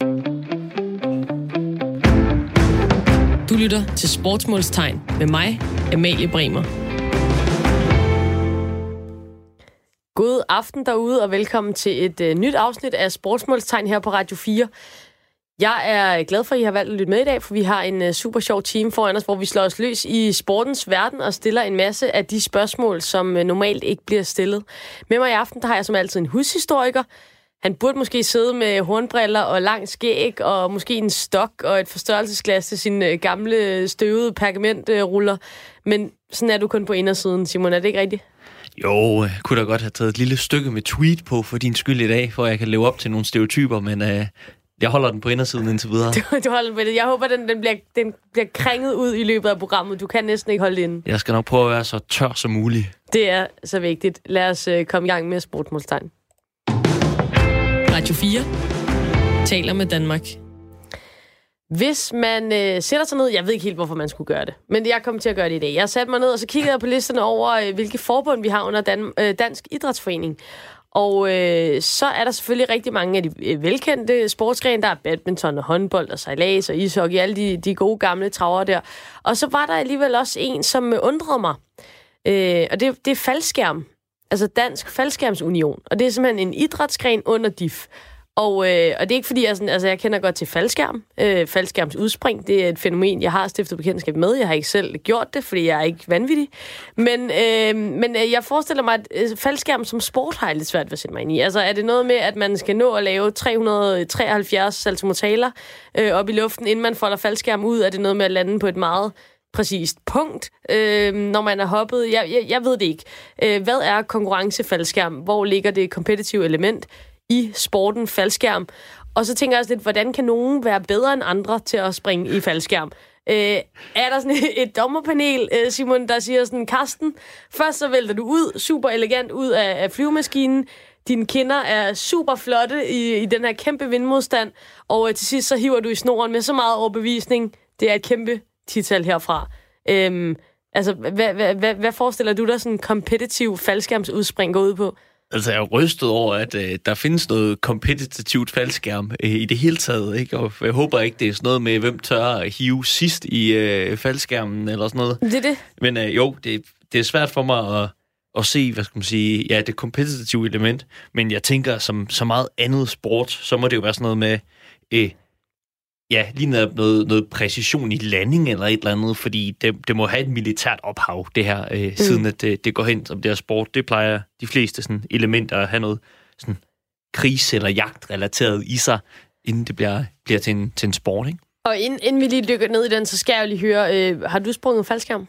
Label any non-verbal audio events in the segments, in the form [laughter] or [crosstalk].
Du lytter til Sportsmålstegn med mig, Amalie Bremer. God aften derude, og velkommen til et uh, nyt afsnit af Sportsmålstegn her på Radio 4. Jeg er glad for, at I har valgt at lytte med i dag, for vi har en uh, super sjov team foran os, hvor vi slår os løs i sportens verden og stiller en masse af de spørgsmål, som uh, normalt ikke bliver stillet. Med mig i aften, der har jeg som altid en hushistoriker. Han burde måske sidde med hornbriller og lang skæg, og måske en stok og et forstørrelsesglas til sine uh, gamle støvede pergamentruller. Men sådan er du kun på indersiden, Simon. Er det ikke rigtigt? Jo, jeg kunne da godt have taget et lille stykke med tweet på for din skyld i dag, for jeg kan leve op til nogle stereotyper, men uh, jeg holder den på indersiden indtil videre. [laughs] Du, du holder den på det. Jeg håber, den, den, bliver, den bliver krænget ud i løbet af programmet. Du kan næsten ikke holde det inde. Jeg skal nok prøve at være så tør som muligt. Det er så vigtigt. Lad os uh, komme i gang med sportsmålstegn. Radio 4 taler med Danmark. Hvis man øh, sætter sig ned, jeg ved ikke helt, hvorfor man skulle gøre det, men jeg kom til at gøre det i dag. Jeg satte mig ned, og så kiggede jeg på listerne over, øh, hvilke forbund vi har under Dan, øh, Dansk Idrætsforening. Og øh, så er der selvfølgelig rigtig mange af de øh, velkendte sportsgrene. Der er badminton og håndbold og sejlads og ishockey, alle de, de gode gamle traver der. Og så var der alligevel også en, som undrede mig. Øh, og det, det er faldskærm. Altså Dansk Faldskærmsunion. Og det er simpelthen en idrætsgren under DIF. Og, øh, og det er ikke fordi, jeg, sådan, altså, jeg kender godt til faldskærm. Øh, faldskærms udspring, det er et fænomen, jeg har stiftet bekendtskab med. Jeg har ikke selv gjort det, fordi jeg er ikke vanvittig. Men, øh, men øh, jeg forestiller mig, at øh, faldskærm som sport har jeg lidt svært ved at sætte mig ind i. Altså er det noget med, at man skal nå at lave 373 saltomotaler øh, op i luften, inden man folder faldskærm ud? Er det noget med at lande på et meget præcist punkt, øh, når man er hoppet? Jeg, jeg, jeg ved det ikke. Øh, hvad er konkurrencefaldskærm? Hvor ligger det kompetitive element? i sporten faldskærm. Og så tænker jeg også lidt, hvordan kan nogen være bedre end andre til at springe i faldskærm? Øh, er der sådan [laughs] et dommerpanel, øh, Simon, der siger sådan, Karsten, først så vælter du ud, super elegant ud af, af flyvemaskinen, dine kinder er super flotte i, i den her kæmpe vindmodstand, og øh, til sidst så hiver du i snoren med så meget overbevisning. Det er et kæmpe tital herfra. Øhm, altså, hvad, hvad, hvad, hvad forestiller du dig sådan en kompetitiv faldskærmsudspring går ud på? Altså, jeg er rystet over, at øh, der findes noget kompetitivt faldskærm øh, i det hele taget, ikke? Og jeg håber ikke, det er sådan noget med, hvem tør at hive sidst i øh, faldskærmen eller sådan noget. Det er det. Men øh, jo, det, det er svært for mig at, at se, hvad skal man sige, ja, det kompetitive element. Men jeg tænker, som så meget andet sport, så må det jo være sådan noget med... Øh, ja, lige noget, noget, noget præcision i landing eller et eller andet, fordi det, det må have et militært ophav, det her, øh, mm. siden at det, det går hen som det her sport. Det plejer de fleste sådan, elementer at have noget sådan, krigs- eller jagtrelateret i sig, inden det bliver, bliver til, en, til en sport, ikke? Og inden, inden vi lige dykker ned i den, så skal jeg jo lige høre, øh, har du sprunget faldskærm?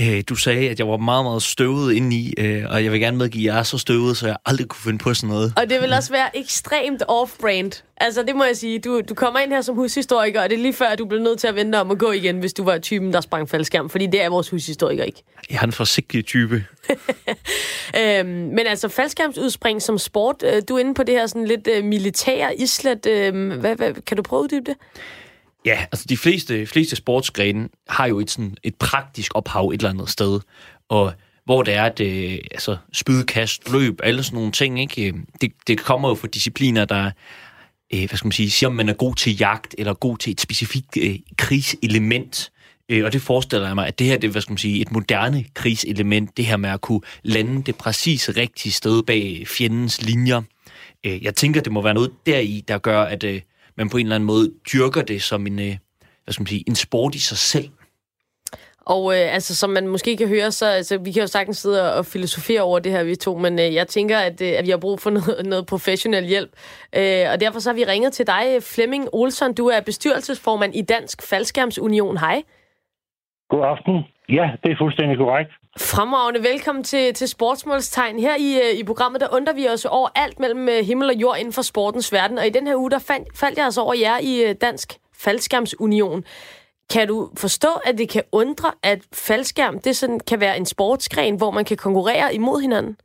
Øh, du sagde, at jeg var meget, meget støvet indeni, øh, og jeg vil gerne medgive, at jeg er så støvet, så jeg aldrig kunne finde på sådan noget. Og det vil også være ekstremt off-brand. Altså, det må jeg sige. Du, du kommer ind her som hushistoriker, og det er lige før, at du bliver nødt til at vente om at gå igen, hvis du var typen, der sprang faldskærm, fordi det er vores hushistoriker ikke. Jeg er en forsigtig type. [laughs] øhm, men altså, faldskærmsudspring som sport, øh, du er inde på det her sådan lidt øh, militære islet. Øh, hvad, hvad, kan du prøve at uddybe det? Ja, altså de fleste, fleste sportsgrene har jo et, sådan, et praktisk ophav et eller andet sted, og hvor det er, at øh, altså, spydkast, løb, alle sådan nogle ting, ikke? Øh, det, det kommer jo fra discipliner, der øh, hvad skal man sige, siger, om man er god til jagt, eller god til et specifikt øh, krigselement. Øh, og det forestiller jeg mig, at det her det er, hvad skal man sige, et moderne krigselement, det her med at kunne lande det præcis rigtige sted bag fjendens linjer. Øh, jeg tænker, det må være noget deri, der gør, at øh, man på en eller anden måde dyrker det som en, øh, hvad skal man sige, en sport i sig selv. Og øh, altså, som man måske kan høre, så altså, vi kan jo sagtens sidde og filosofere over det her, vi to, men øh, jeg tænker, at, øh, at vi har brug for [laughs] noget, noget professionel hjælp. Øh, og derfor så har vi ringet til dig, Flemming Olsson. Du er bestyrelsesformand i Dansk Faldskærmsunion. Hej. God aften. Ja, det er fuldstændig korrekt. Fremragende. Velkommen til, til Sportsmålstegn. Her i, øh, i programmet, der undrer vi os over alt mellem øh, himmel og jord inden for sportens verden. Og i den her uge, der fandt, faldt jeg altså over jer i øh, Dansk Faldskærmsunion. Kan du forstå, at det kan undre, at faldskærm det sådan, kan være en sportsgren, hvor man kan konkurrere imod hinanden?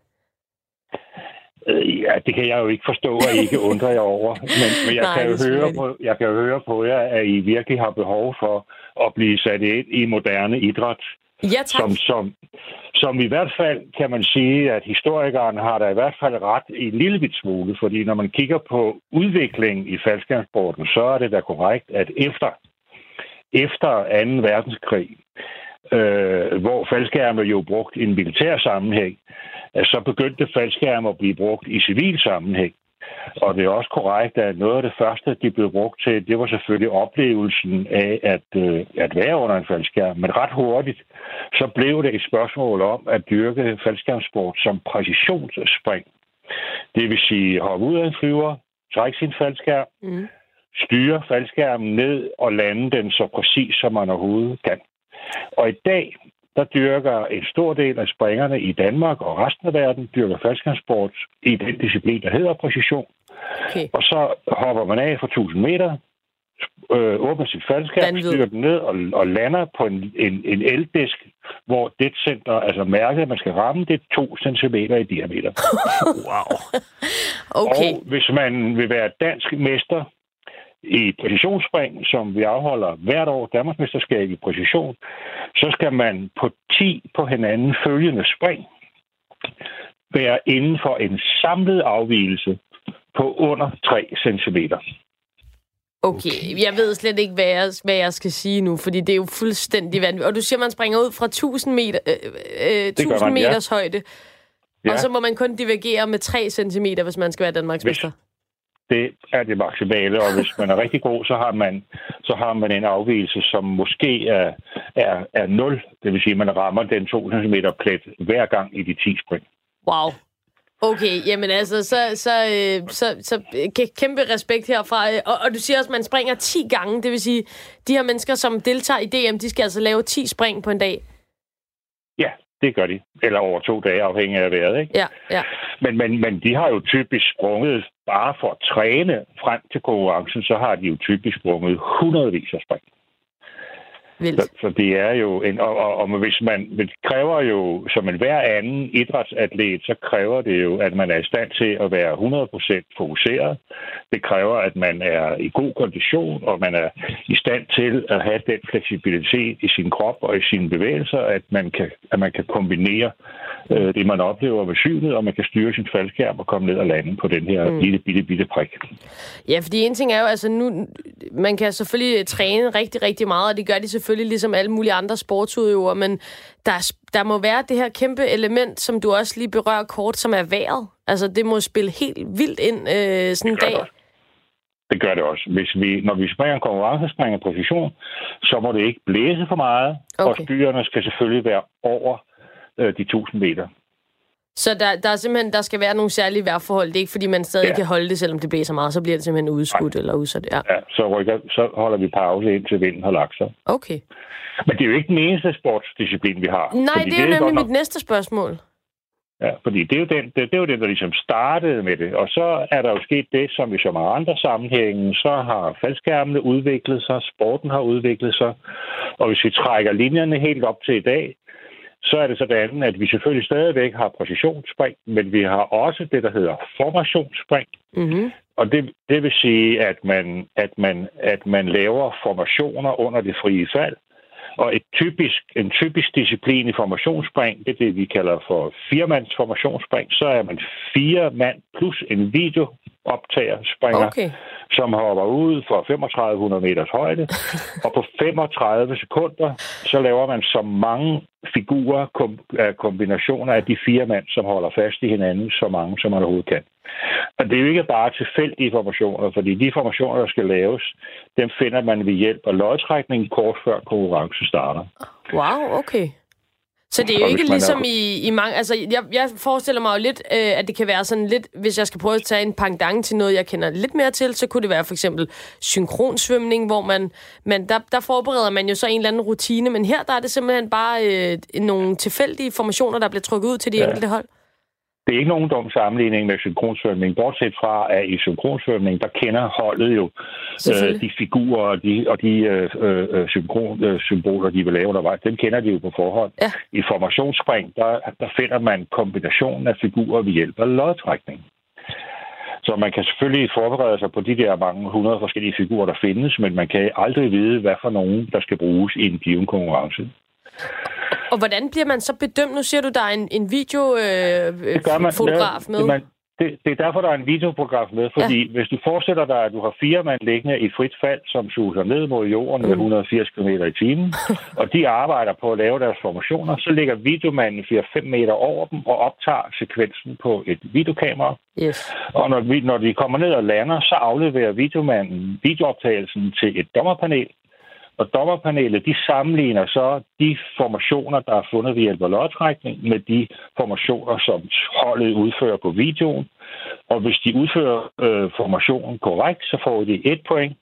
Ja, det kan jeg jo ikke forstå, I ikke undrer jer over. Men, men jeg, [laughs] Nej, kan jo høre på, jeg kan jo høre på jer, at I virkelig har behov for at blive sat ind i moderne idræt. Ja, tak. Som, som, som i hvert fald kan man sige, at historikeren har da i hvert fald ret i en lille bit smule, fordi når man kigger på udviklingen i faldskærmsporten, så er det da korrekt, at efter, efter 2. verdenskrig, øh, hvor faldskærme jo brugt i en militær sammenhæng, så begyndte faldskærme at blive brugt i civil sammenhæng. Og det er også korrekt, at noget af det første, de blev brugt til, det var selvfølgelig oplevelsen af at, øh, at være under en faldskærm. Men ret hurtigt, så blev det et spørgsmål om at dyrke faldskærmsport som præcisionsspring. Det vil sige, hoppe ud af en flyver, trække sin faldskærm, mm. styre faldskærmen ned og lande den så præcis, som man overhovedet kan. Og i dag, der dyrker en stor del af springerne i Danmark og resten af verden dyrker faldskærmsport i den disciplin, der hedder præcision. Okay. Og så hopper man af for 1000 meter, øh, åbner sit faldskærm, styrer den ned og, og lander på en, en, en eldisk, hvor det center, altså mærket, man skal ramme, det er 2 cm i diameter. [laughs] wow. Okay. Og hvis man vil være dansk mester i præcisionsspring, som vi afholder hvert år, Danmarksmesterskab i præcision, så skal man på 10 på hinanden følgende spring være inden for en samlet afvielse på under 3 cm. Okay, jeg ved slet ikke, hvad jeg, hvad jeg skal sige nu, fordi det er jo fuldstændig vanvittigt. Og du siger, man springer ud fra 1000, meter, øh, øh, 1000 man, meters ja. højde, ja. og så må man kun divergere med 3 cm, hvis man skal være Danmarksmester. Hvis, det er det maksimale, og hvis man er rigtig god, så har man, så har man en afvielse, som måske er, er, er 0. Det vil sige, at man rammer den 2 cm plet hver gang i de 10 spring. Wow. Okay, jamen altså, så, så, øh, så, så kæmpe respekt herfra. Og, og du siger også, at man springer 10 gange. Det vil sige, de her mennesker, som deltager i DM, de skal altså lave 10 spring på en dag. Ja, det gør de. Eller over to dage, afhængig af vejret, ikke? Ja, ja. Men, men, men de har jo typisk sprunget bare for at træne frem til konkurrencen, så har de jo typisk sprunget hundredvis af spring. Vildt. Så, så det er jo en... Og, og, og hvis man... Det kræver jo, som en hver anden idrætsatlet, så kræver det jo, at man er i stand til at være 100% fokuseret. Det kræver, at man er i god kondition, og man er i stand til at have den fleksibilitet i sin krop og i sine bevægelser, at man kan, at man kan kombinere øh, det, man oplever med synet, og man kan styre sin faldskærm og komme ned og lande på den her mm. lille, bitte, bitte prik. Ja, fordi en ting er jo, altså nu, man kan selvfølgelig træne rigtig, rigtig meget, og det gør de selvfølgelig ligesom alle mulige andre sportsudøvere, men der, er, der må være det her kæmpe element, som du også lige berører kort, som er vejret. Altså, det må spille helt vildt ind øh, sådan en dag. Det. det gør det også. Hvis vi, når vi springer konkurrence, springer position, så må det ikke blæse for meget, okay. og styrene skal selvfølgelig være over øh, de 1000 meter. Så der, der er simpelthen, der skal være nogle særlige vejrforhold. Det er ikke, fordi man stadig ja. kan holde det, selvom det blæser meget. Så bliver det simpelthen udskudt Nej. eller udsat. Ja. ja, så, rykker, så holder vi pause indtil vinden har lagt sig. Okay. Men det er jo ikke den eneste sportsdisciplin, vi har. Nej, det er jo nemlig mit næste spørgsmål. Ja, fordi det er, jo den, det, det er jo den, der ligesom startede med det. Og så er der jo sket det, som i så mange andre sammenhænge, så har faldskærmene udviklet sig, sporten har udviklet sig. Og hvis vi trækker linjerne helt op til i dag, så er det sådan, at vi selvfølgelig stadigvæk har præcisionsspring, men vi har også det, der hedder formationsspring. Mm-hmm. Og det, det vil sige, at man, at, man, at man laver formationer under det frie fald. Og et typisk, en typisk disciplin i formationsspring, det er det, vi kalder for firemands formationsspring. Så er man fire mand plus en videooptager springer, okay. som hopper ud for 3500 meters højde. [laughs] og på 35 sekunder, så laver man så mange figurer, kom, kombinationer af de fire mand, som holder fast i hinanden, så mange som man overhovedet kan. Og det er jo ikke bare tilfældige formationer, fordi de formationer, der skal laves, dem finder man ved hjælp af lodtrækning kort før konkurrencen starter. Wow, okay. Så det er jo ikke ligesom er... i, i mange... Altså, jeg, jeg forestiller mig jo lidt, øh, at det kan være sådan lidt... Hvis jeg skal prøve at tage en pangdang til noget, jeg kender lidt mere til, så kunne det være for eksempel synkronsvømning, hvor man... man der, der forbereder man jo så en eller anden rutine, men her der er det simpelthen bare øh, nogle tilfældige formationer, der bliver trukket ud til de ja. enkelte hold. Det er ikke nogen dum sammenligning med synkronsvømning, bortset fra, at i synkronsvømning, der kender holdet jo øh, de figurer og de, og de øh, øh, synkron, øh, de vil lave undervejs. Dem kender de jo på forhånd. Ja. I formationsspring, der, der finder man kombinationen af figurer ved hjælp af lodtrækning. Så man kan selvfølgelig forberede sig på de der mange hundrede forskellige figurer, der findes, men man kan aldrig vide, hvad for nogen, der skal bruges i en given konkurrence. Og hvordan bliver man så bedømt? Nu siger du, der er en, en videofotograf øh, med. Man, det, det er derfor, der er en videoprogram med, fordi ja. hvis du forestiller dig, at du har fire mand liggende i frit fald, som suser ned mod jorden mm. med 180 km i timen, [laughs] og de arbejder på at lave deres formationer, så ligger videomanden 4-5 meter over dem og optager sekvensen på et videokamera. Yes. Og når, vi, når de kommer ned og lander, så afleverer videomanden videooptagelsen til et dommerpanel, og dommerpanelet, de sammenligner så de formationer, der er fundet ved hjælp af lodtrækning, med de formationer, som holdet udfører på videoen. Og hvis de udfører øh, formationen korrekt, så får de et point.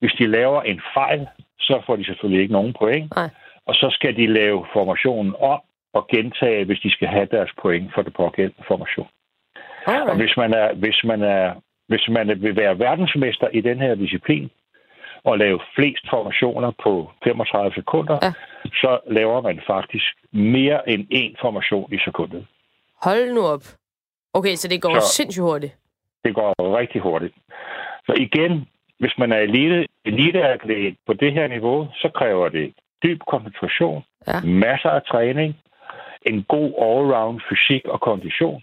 Hvis de laver en fejl, så får de selvfølgelig ikke nogen point. Nej. Og så skal de lave formationen om og gentage, hvis de skal have deres point for det pågældende formation. Alright. Og hvis man, er, hvis, man er, hvis man vil være verdensmester i den her disciplin, og lave flest formationer på 35 sekunder, ja. så laver man faktisk mere end én formation i sekundet. Hold nu op. Okay, så det går så sindssygt hurtigt. Det går rigtig hurtigt. Så igen, hvis man er elite, eliteatlet på det her niveau, så kræver det dyb koncentration, ja. masser af træning, en god all-round fysik og kondition,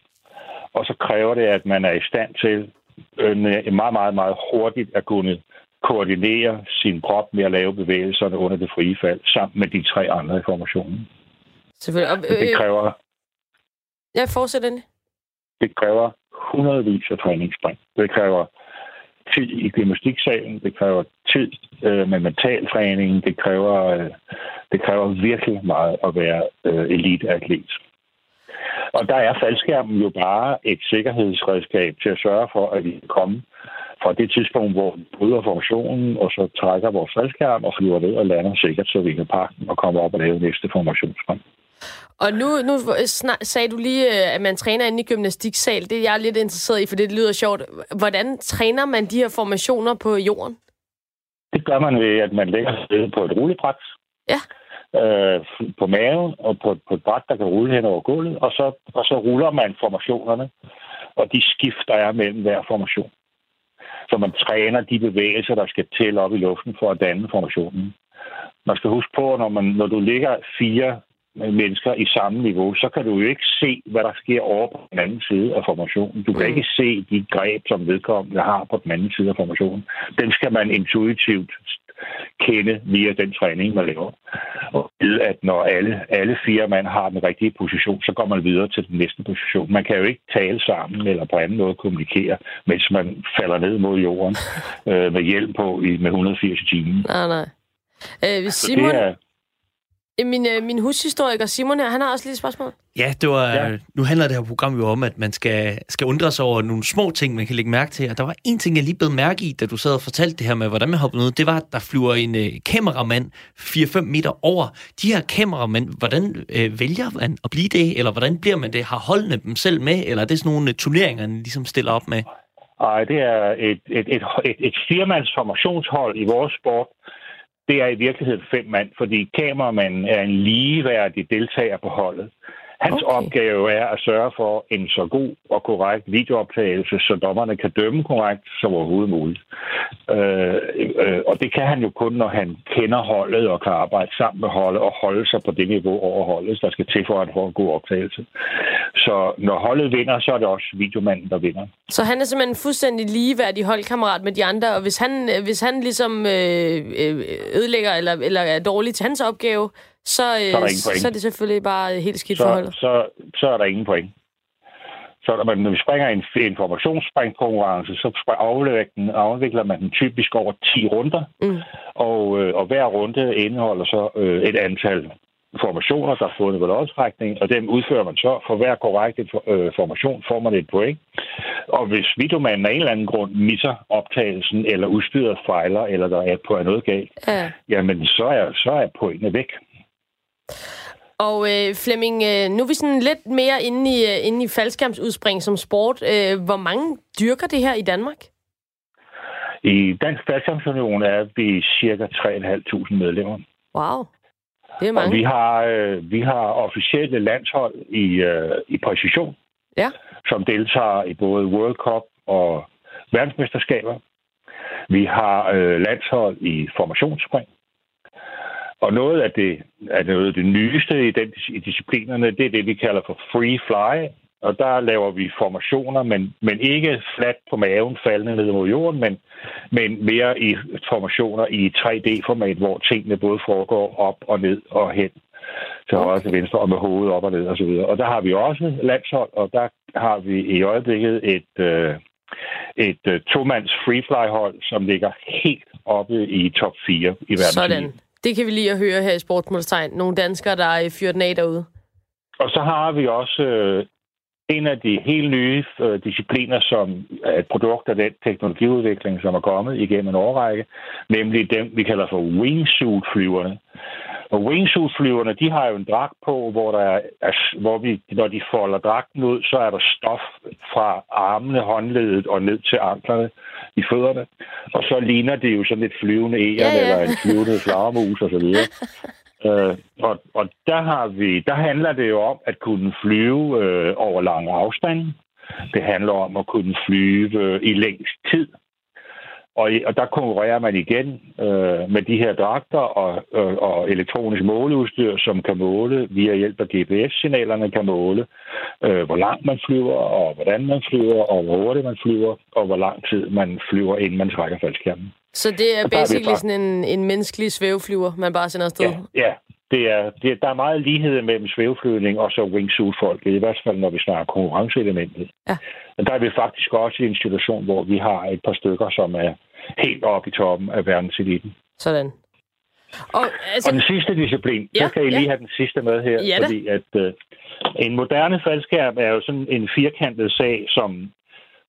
og så kræver det, at man er i stand til øh, meget, meget, meget hurtigt at kunne koordinere sin krop med at lave bevægelserne under det frie fald, sammen med de tre andre i formationen. Selvfølgelig. Og, øh, det kræver... Jeg fortsætter den. Det kræver hundredvis af træningsspring. Det kræver tid i gymnastiksalen, det kræver tid øh, med mental træning, det kræver, øh, det kræver virkelig meget at være øh, eliteatlet. Og der er faldskærmen jo bare et sikkerhedsredskab til at sørge for, at vi kan komme fra det tidspunkt, hvor vi bryder formationen, og så trækker vores faldskærm og flyver ned og lander sikkert, så vi kan pakke den og komme op og lave næste formationsspring. Og nu, nu sagde du lige, øh, at man træner inde i gymnastiksal. Det er jeg lidt interesseret i, for det lyder sjovt. Hvordan træner man de her formationer på jorden? Det gør man ved, at man lægger sig på et rullebræt. Ja. Øh, på maven og på, på et bræt, der kan rulle hen over gulvet. Og så, og så ruller man formationerne. Og de skifter er mellem hver formation så man træner de bevægelser, der skal til op i luften for at danne formationen. Man skal huske på, når, man, når du ligger fire mennesker i samme niveau, så kan du jo ikke se, hvad der sker over på den anden side af formationen. Du kan mm. ikke se de greb, som vedkommende har på den anden side af formationen. Dem skal man intuitivt kende via den træning, man laver. Og ved, at når alle, alle fire mand har den rigtige position, så går man videre til den næste position. Man kan jo ikke tale sammen eller på anden måde kommunikere, mens man falder ned mod jorden [laughs] øh, med hjælp på i, med 180 timer. Nej, nej. Øh, Simon, er, Øh, min, øh, min hushistoriker Simon her, han har også lidt spørgsmål. Ja, det var, ja. nu handler det her program jo om, at man skal, skal undre sig over nogle små ting, man kan lægge mærke til. Og der var en ting, jeg lige blev mærke i, da du sad og fortalte det her med, hvordan man hopper ud. Det var, at der flyver en øh, kameramand 4-5 meter over. De her kameramænd, hvordan øh, vælger man at blive det? Eller hvordan bliver man det? Har holdene dem selv med? Eller er det sådan nogle øh, turneringer, man ligesom stiller op med? Nej, det er et, et, et, et, et firmands formationshold i vores sport, det er i virkeligheden fem mand, fordi kameramanden er en ligeværdig deltager på holdet. Hans okay. opgave er at sørge for en så god og korrekt videooptagelse, så dommerne kan dømme korrekt som overhovedet muligt. Øh, øh, og det kan han jo kun, når han kender holdet og kan arbejde sammen med holdet og holde sig på det niveau over holdet, der skal til for at få en god optagelse. Så når holdet vinder, så er det også videomanden, der vinder. Så han er simpelthen fuldstændig ligeværdig holdkammerat med de andre, og hvis han, hvis han ligesom øh, øh ødelægger eller, eller er dårlig til hans opgave, så, øh, så, er, så er det selvfølgelig bare helt skidt så, forhold. Så, så er der ingen point. Så når, man, når vi springer en informationsspringkonkurrence, så afvikler, afvikler man den typisk over 10 runder, mm. og, øh, og hver runde indeholder så øh, et antal formationer, der er fundet ved lodtrækning, og dem udfører man så. For hver korrekt øh, formation får man et point. Og hvis videomanden af en eller anden grund misser optagelsen, eller udstyret fejler, eller der er på noget galt, ja. jamen så er, så er pointene væk. Og øh, Flemming, øh, nu er vi sådan lidt mere inde i, øh, inde i faldskærmsudspring som sport. Øh, hvor mange dyrker det her i Danmark? I Dansk Faldskærmsunion er vi cirka 3.500 medlemmer. Wow, det er mange. Og vi har, øh, vi har officielle landshold i, øh, i præcision, ja. som deltager i både World Cup og verdensmesterskaber. Vi har øh, landshold i formationsspring. Og noget af det, af noget af det nyeste i, den, i disciplinerne, det er det, vi kalder for free fly. Og der laver vi formationer, men, men ikke fladt på maven, faldende ned mod jorden, men, men mere i formationer i 3D-format, hvor tingene både foregår op og ned og hen til højre til venstre, og med hovedet op og ned og så videre. Og der har vi også landshold, og der har vi i øjeblikket et, øh, et uh, to-mands freefly-hold, som ligger helt oppe i top 4 i verden. Sådan. Det kan vi lige at høre her i Sportsmålstegn. Nogle danskere, der er fyret den af derude. Og så har vi også øh, en af de helt nye øh, discipliner, som er et produkt af den teknologiudvikling, som er kommet igennem en årrække, nemlig dem, vi kalder for wingsuit-flyverne. Og wingsuit-flyverne, de har jo en dragt på, hvor, der er, hvor vi, når de folder dragten ud, så er der stof fra armene, håndledet og ned til anklerne i fødderne. Og så ligner det jo sådan et flyvende æren ja, ja. eller en flyvende flagermus osv. [laughs] Øh, og, og der, har vi, der handler det jo om at kunne flyve øh, over lange afstande. Det handler om at kunne flyve øh, i længst tid. Og, og der konkurrerer man igen øh, med de her dragter og, øh, og elektronisk måleudstyr, som kan måle via hjælp af GPS-signalerne, kan måle, øh, hvor langt man flyver, og hvordan man flyver, og hvor hurtigt man flyver, og hvor lang tid man flyver, inden man trækker faldskærmen. Så det er basically sådan en, en menneskelig svæveflyver, man bare sender afsted? Ja, ja. Det er, det, der er meget lighed mellem svæveflyvning og så wingsuit-folk, i hvert fald når vi snakker konkurrenceelementet. Ja. Men der er vi faktisk også i en situation, hvor vi har et par stykker, som er helt oppe i toppen af verdenseliten. Sådan. Og, altså... og den sidste disciplin, ja, så kan I lige ja. have den sidste med her, ja, fordi at uh, en moderne faldskærm er jo sådan en firkantet sag, som,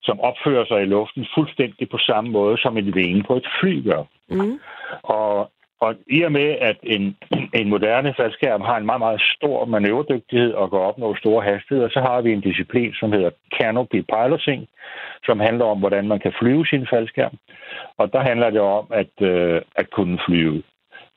som opfører sig i luften fuldstændig på samme måde, som en vinge på et fly gør. Mm. Og og i og med, at en, en moderne faldskærm har en meget, meget stor manøvredygtighed og kan opnå store hastigheder, så har vi en disciplin, som hedder Canopy Piloting, som handler om, hvordan man kan flyve sin faldskærm. Og der handler det om at, øh, at kunne flyve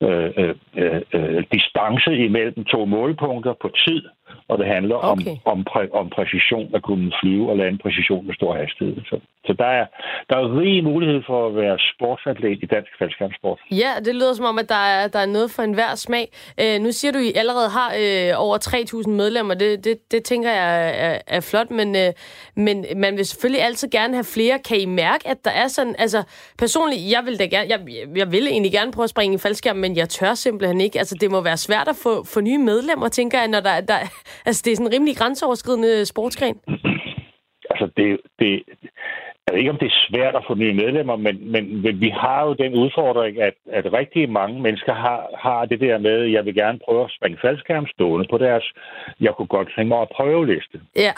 øh, øh, øh, øh distance imellem to målpunkter på tid, og det handler okay. om, om, præ, om præcision at kunne flyve og lande præcision med stor hastighed. Så, så der, er, der er rig mulighed for at være sportsatlet i dansk faldskærmssport. Ja, det lyder som om, at der er, der er noget for enhver smag. Øh, nu siger du, at I allerede har øh, over 3.000 medlemmer. Det, det, det tænker jeg er, er flot, men, øh, men man vil selvfølgelig altid gerne have flere. Kan I mærke, at der er sådan... Altså, personligt, jeg vil da gerne... Jeg, jeg vil egentlig gerne prøve at springe i faldskærm, men jeg tør simpelthen ikke. Altså, det må være svært at få, få nye medlemmer, tænker jeg, når der, der, Altså, det er sådan en rimelig grænseoverskridende sportsgren. Altså, det, det, jeg ved ikke, om det er svært at få nye medlemmer, men, men, men vi har jo den udfordring, at, at rigtig mange mennesker har, har det der med, jeg vil gerne prøve at springe faldskærm stående på deres, jeg kunne godt tænke mig at prøve liste. Ja.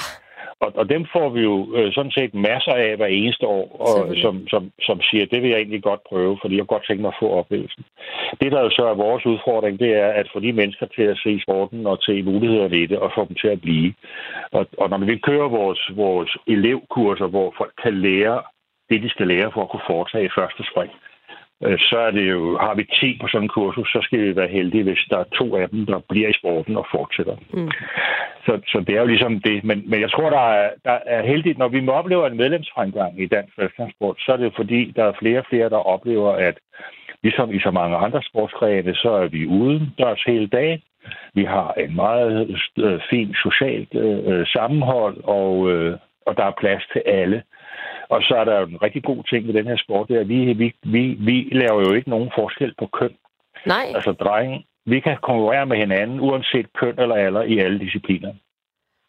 Og, og dem får vi jo øh, sådan set masser af hver eneste år, og, som, som, som siger, det vil jeg egentlig godt prøve, fordi jeg godt tænke mig at få oplevelsen. Det, der jo så er vores udfordring, det er at få de mennesker til at se sporten og til mulighederne i det, og få dem til at blive. Og, og når vi kører vores, vores elevkurser, hvor folk kan lære det, de skal lære for at kunne foretage første spring, så er det jo, har vi 10 på sådan en kursus, så skal vi være heldige, hvis der er to af dem, der bliver i sporten og fortsætter. Mm. Så, så det er jo ligesom det. Men, men jeg tror, der er, der er heldigt, når vi må opleve en medlemsfremgang i dansk faldskærmsport, så er det fordi, der er flere og flere, der oplever, at ligesom i så mange andre sportsgrene, så er vi uden dørs hele dagen. Vi har en meget øh, fin socialt øh, sammenhold, og, øh, og der er plads til alle. Og så er der jo en rigtig god ting ved den her sport, det er, at vi, vi, vi, vi laver jo ikke nogen forskel på køn. Nej. Altså drenge, vi kan konkurrere med hinanden, uanset køn eller alder, i alle discipliner.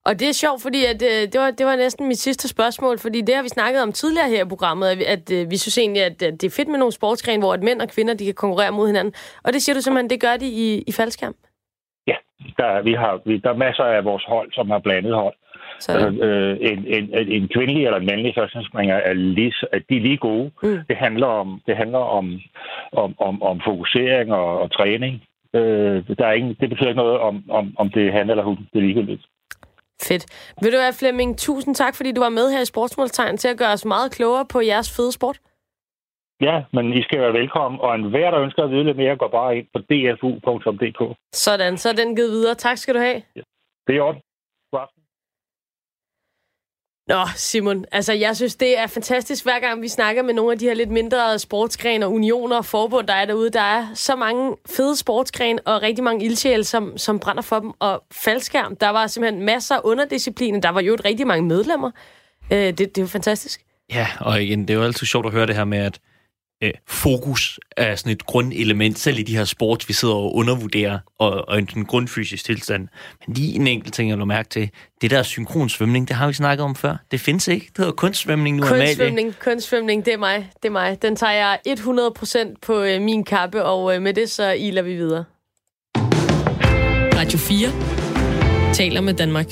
Og det er sjovt, fordi at, øh, det, var, det var næsten mit sidste spørgsmål, fordi det har vi snakket om tidligere her i programmet, at, at øh, vi synes egentlig, at, at det er fedt med nogle sportsgrene, hvor at mænd og kvinder de kan konkurrere mod hinanden. Og det siger du simpelthen, det gør de i, i faldskærm? Ja, der, vi har, vi, der er masser af vores hold, som har blandet hold. Altså, øh, en, en, en kvindelig eller en mandlig førstenspringer er lige, er de lige gode. Mm. Det handler om det handler om, om, om, om fokusering og, og træning. Øh, der er ingen, det betyder ikke noget om, om, om det er han eller hun. Det er ligegyldigt. Fedt. Vil du have, Flemming, tusind tak, fordi du var med her i Sportsmålstegn til at gøre os meget klogere på jeres fede sport. Ja, men I skal være velkommen, og enhver, der ønsker at vide lidt mere, går bare ind på dfu.dk. Sådan, så er den givet videre. Tak skal du have. Ja. Det er ordentligt. Nå, Simon, altså jeg synes, det er fantastisk, hver gang vi snakker med nogle af de her lidt mindre sportsgrene og unioner og forbund, der er derude. Der er så mange fede sportsgrene og rigtig mange ildsjæle, som, som brænder for dem. Og faldskærm, der var simpelthen masser af underdiscipliner. Der var jo et rigtig mange medlemmer. Øh, det, det er jo fantastisk. Ja, og igen, det er jo altid sjovt at høre det her med, at øh, fokus er sådan et grundelement, selv i de her sports, vi sidder og undervurderer, og, og en grundfysisk tilstand. Men lige en enkelt ting, jeg vil mærke til, det der synkronsvømning, det har vi snakket om før. Det findes ikke. Det hedder kunstsvømning nu. Kunstsvømning, kunstsvømning, det er mig. Det er mig. Den tager jeg 100% på øh, min kappe, og øh, med det så iler vi videre. Radio 4 taler med Danmark.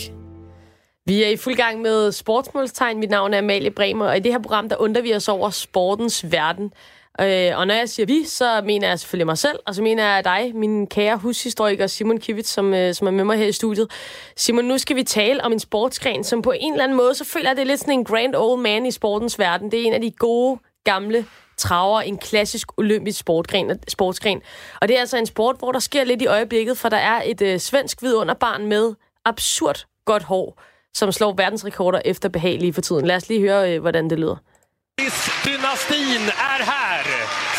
Vi er i fuld gang med sportsmålstegn. Mit navn er Amalie Bremer, og i det her program, der undrer vi os over sportens verden. Øh, og når jeg siger vi, så mener jeg selvfølgelig mig selv, og så mener jeg dig, min kære hushistoriker Simon Kivitz, som, øh, som er med mig her i studiet. Simon, nu skal vi tale om en sportsgren, som på en eller anden måde, så føler jeg, det er lidt sådan en grand old man i sportens verden. Det er en af de gode, gamle traver, en klassisk olympisk sportgren, sportsgren. Og det er altså en sport, hvor der sker lidt i øjeblikket, for der er et øh, svensk vidunderbarn med absurd godt hår, som slår verdensrekorder efter behagelige for tiden. Lad os lige høre, øh, hvordan det lyder. Dynastin är här.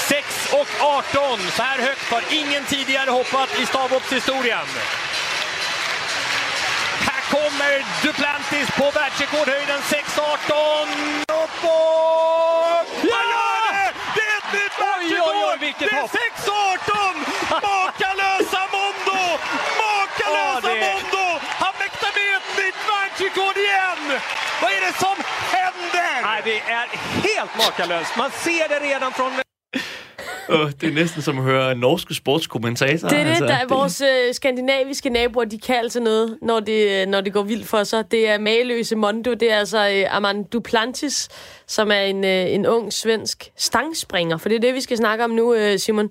6 och 18. Så här högt har ingen tidigare hoppat i stavhoppshistorien. Här kommer Duplantis på världsrekordhöjden 6.18. Uppåt! Ja! Det är ett nytt världsrekord! Det är 6.18! Makalösa Mondo! Makalösa Mondo! Han mäktar med ett nytt världsrekord igen! Vad är det som det är helt makalöst. Man ser det redan från... Uh, det er næsten som at høre norske sportskommentatorer. Det er det, altså, der er vores øh, skandinaviske naboer, de kan altså noget, når det, når det går vildt for sig. Det er mageløse Mondo, det er altså øh, Armand Duplantis, som er en, øh, en ung svensk stangspringer. For det er det, vi skal snakke om nu, øh, Simon.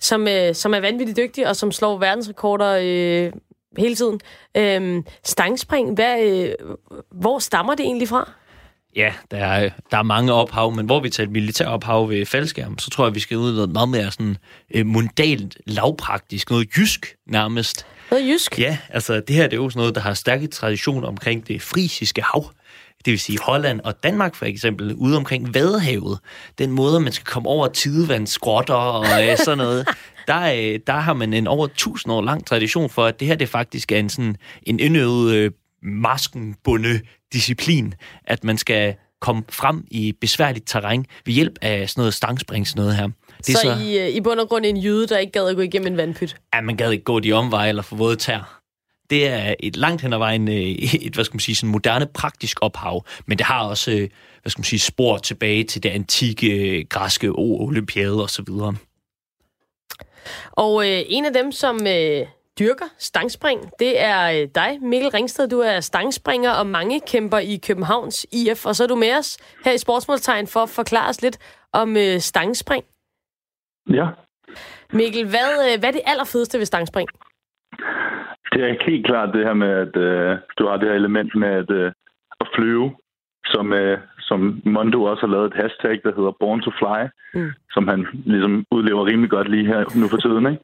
Som, øh, som er vanvittigt dygtig, og som slår verdensrekorder øh, hele tiden. Øh, stangspring, hvad, øh, hvor stammer det egentlig fra? Ja, der er, der er mange ophav, men hvor vi tager militær ophav ved faldskærm, så tror jeg, vi skal ud noget meget mere sådan øh, mundalt, lavpraktisk, noget jysk nærmest. Noget jysk? Ja, altså det her det er jo sådan noget, der har stærke tradition omkring det frisiske hav. Det vil sige Holland og Danmark for eksempel, ude omkring Vadehavet. Den måde, man skal komme over tidevandsgrotter og øh, sådan noget. [laughs] Der, øh, der har man en over 1000 år lang tradition for, at det her det faktisk er en, sådan, en indøvet øh, maskenbunde disciplin, at man skal komme frem i besværligt terræn ved hjælp af sådan noget stangspring, sådan noget her. Det så, så I, øh, i bund og grund en jyde, der ikke gad at gå igennem en vandpyt? Ja, man gad ikke gå de omveje eller få våde tær. Det er et langt hen ad vejen [laughs] et, hvad skal man sige, sådan moderne praktisk ophav, men det har også, øh, hvad skal man sige, spor tilbage til det antikke græske olympiade og så videre. Og øh, en af dem, som øh, dyrker stangspring. Det er øh, dig, Mikkel Ringsted. Du er stangspringer og mange kæmper i Københavns IF, og så er du med os her i Sportsmålstegn for at forklare os lidt om øh, stangspring. Ja. Mikkel, hvad, øh, hvad er det allerfedeste ved stangspring? Det er helt klart det her med, at øh, du har det her element med at, øh, at flyve, som, øh, som Mondo også har lavet et hashtag, der hedder Born to Fly, mm. som han ligesom udlever rimelig godt lige her nu for tiden. Ikke?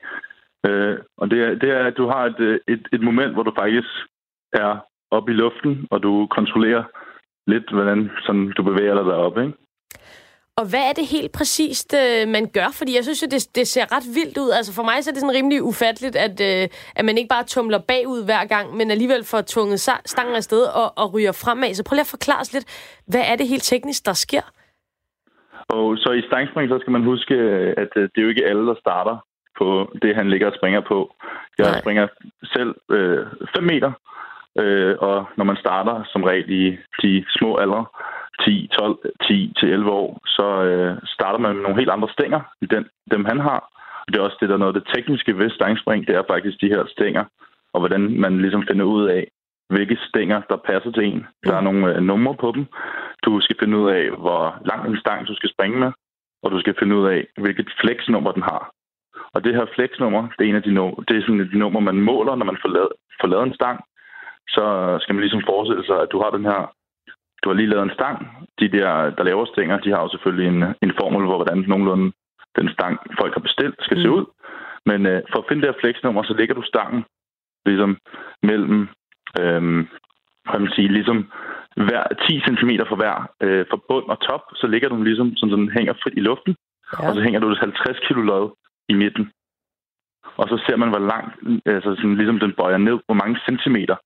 Øh, og det er, det er, at du har et, øh, et, et moment, hvor du faktisk er oppe i luften, og du kontrollerer lidt, hvordan sådan, du bevæger dig deroppe. Ikke? Og hvad er det helt præcist, øh, man gør? Fordi jeg synes jo, det, det ser ret vildt ud. Altså for mig så er det sådan rimelig ufatteligt, at, øh, at man ikke bare tumler bagud hver gang, men alligevel får tvunget stangen afsted og, og ryger fremad. Så prøv lige at forklare os lidt, hvad er det helt teknisk, der sker? Og så i stangspring, så skal man huske, at det er jo ikke alle, der starter på det, han ligger og springer på. Jeg Nej. springer selv 5 øh, meter, øh, og når man starter som regel i de små aldre, 10, 12, 10 til 11 år, så øh, starter man med nogle helt andre stænger i den, dem han har. Det er også det, der er noget af det tekniske ved stangspring, det er faktisk de her stænger, og hvordan man ligesom finder ud af, hvilke stænger, der passer til en. Der er nogle øh, numre på dem. Du skal finde ud af, hvor lang en stang du skal springe med, og du skal finde ud af, hvilket flexnummer den har. Og det her flexnummer, det er en af de, det er sådan de numre, man måler, når man får lavet, får lavet en stang. Så skal man ligesom forestille sig, at du har den her du har lige lavet en stang. De der, der laver stænger, de har jo selvfølgelig en, en formel, hvor hvordan nogenlunde den stang, folk har bestilt, skal mm. se ud. Men øh, for at finde det her flexnummer, så lægger du stangen ligesom mellem, øhm, hvad man sige, ligesom hver 10 cm for hver, øh, for bund og top, så ligger du ligesom, sådan, så den hænger frit i luften, ja. og så hænger du et 50 kilo lod i midten. Og så ser man, hvor langt, altså sådan, ligesom den bøjer ned, hvor mange centimeter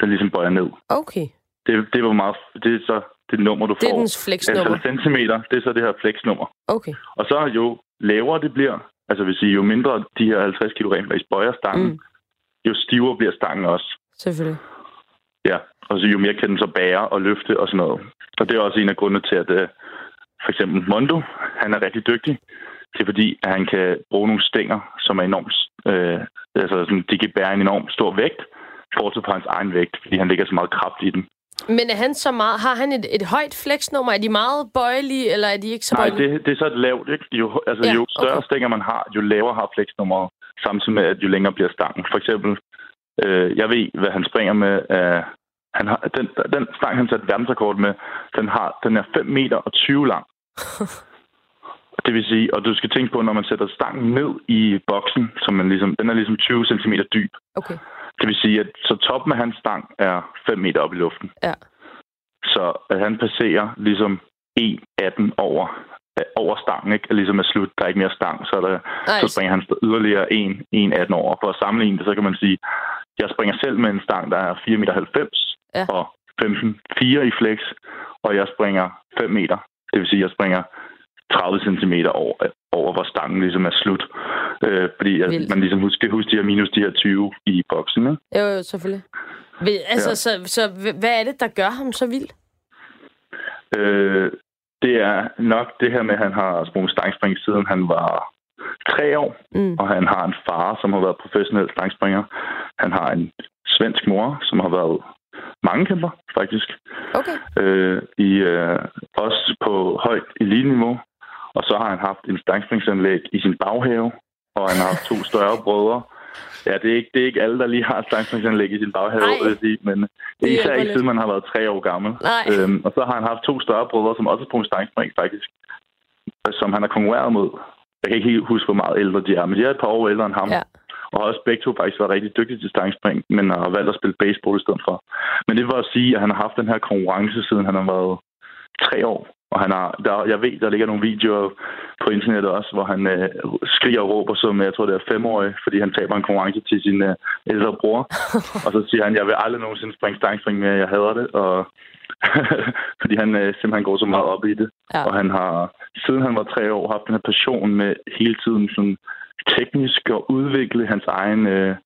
den ligesom bøjer ned. Okay. Det, det var meget, det er så det nummer, du det er får. dens flexnummer. Altså centimeter, det er så det her flexnummer. Okay. Og så jo lavere det bliver, altså vil sige, jo mindre de her 50 kg faktisk bøjer stangen, mm. jo stivere bliver stangen også. Selvfølgelig. Ja, og så jo mere kan den så bære og løfte og sådan noget. Og det er også en af grundene til, at uh, for eksempel Mondo, han er rigtig dygtig. Det er fordi, at han kan bruge nogle stænger, som er enormt, øh, altså sådan, de kan bære en enormt stor vægt, fortsat på hans egen vægt, fordi han ligger så meget kraft i den. Men er han så meget, har han et, et højt flexnummer? Er de meget bøjelige, eller er de ikke så bøjelige? Nej, det, det er så et lavt. Ikke? Jo, altså, ja, jo større okay. stænger man har, jo lavere har flexnummeret, samtidig med, at jo længere bliver stangen. For eksempel, øh, jeg ved, hvad han springer med. Øh, han har, den, den stang, han satte verdensrekord med, den, har, den er 5 meter og 20 lang. [laughs] Det vil sige, og du skal tænke på, når man sætter stangen ned i boksen, som man ligesom, den er ligesom 20 cm dyb. Okay. Det vil sige, at så toppen af hans stang er 5 meter op i luften. Ja. Så at han passerer ligesom 1,18 over, over stangen, ikke? Er ligesom er slut, der er ikke mere stang, så, der, så springer han yderligere 1,18 over. For at sammenligne det, så kan man sige, jeg springer selv med en stang, der er 4,90 meter ja. og 15,4 i flex, og jeg springer 5 meter. Det vil sige, at jeg springer 30 cm over, over, hvor stangen ligesom er slut. Øh, fordi at man ligesom husker, huske de her minus de her 20 i boksen. Ikke? Jo, jo, selvfølgelig. Altså, ja. så, så hvad er det, der gør ham så vild? Øh, det er nok det her med, at han har sprunget stangspring siden han var tre år, mm. og han har en far, som har været professionel stangspringer. Han har en svensk mor, som har været mange kæmper, faktisk. Okay. Øh, i, øh, også på højt elite-niveau. Og så har han haft en stangspringsanlæg i sin baghave, og han har haft to større brødre. Ja, det er, ikke, det er ikke alle, der lige har et stangspringsanlæg i sin baghave, vil jeg sige, men det er især ikke siden man har været tre år gammel. Øhm, og så har han haft to større brødre, som også har sprunget stangspring, faktisk, som han har konkurreret mod. Jeg kan ikke helt huske, hvor meget ældre de er, men de er et par år ældre end ham. Ja. Og har også begge to faktisk været rigtig dygtige til stangspring, men har valgt at spille baseball i stedet for. Men det var at sige, at han har haft den her konkurrence, siden han har været tre år. Og han har, der, jeg ved, der ligger nogle videoer på internettet også, hvor han øh, skriger og råber som, jeg tror det er femårig, fordi han taber en konkurrence til sin øh, ældre bror. [laughs] og så siger han, jeg vil aldrig nogensinde springe stangspring mere, jeg hader det. Og [laughs] fordi han øh, simpelthen går så meget op i det. Ja. Og han har, siden han var tre år, haft den her passion med hele tiden sådan teknisk at udvikle hans egen, øh,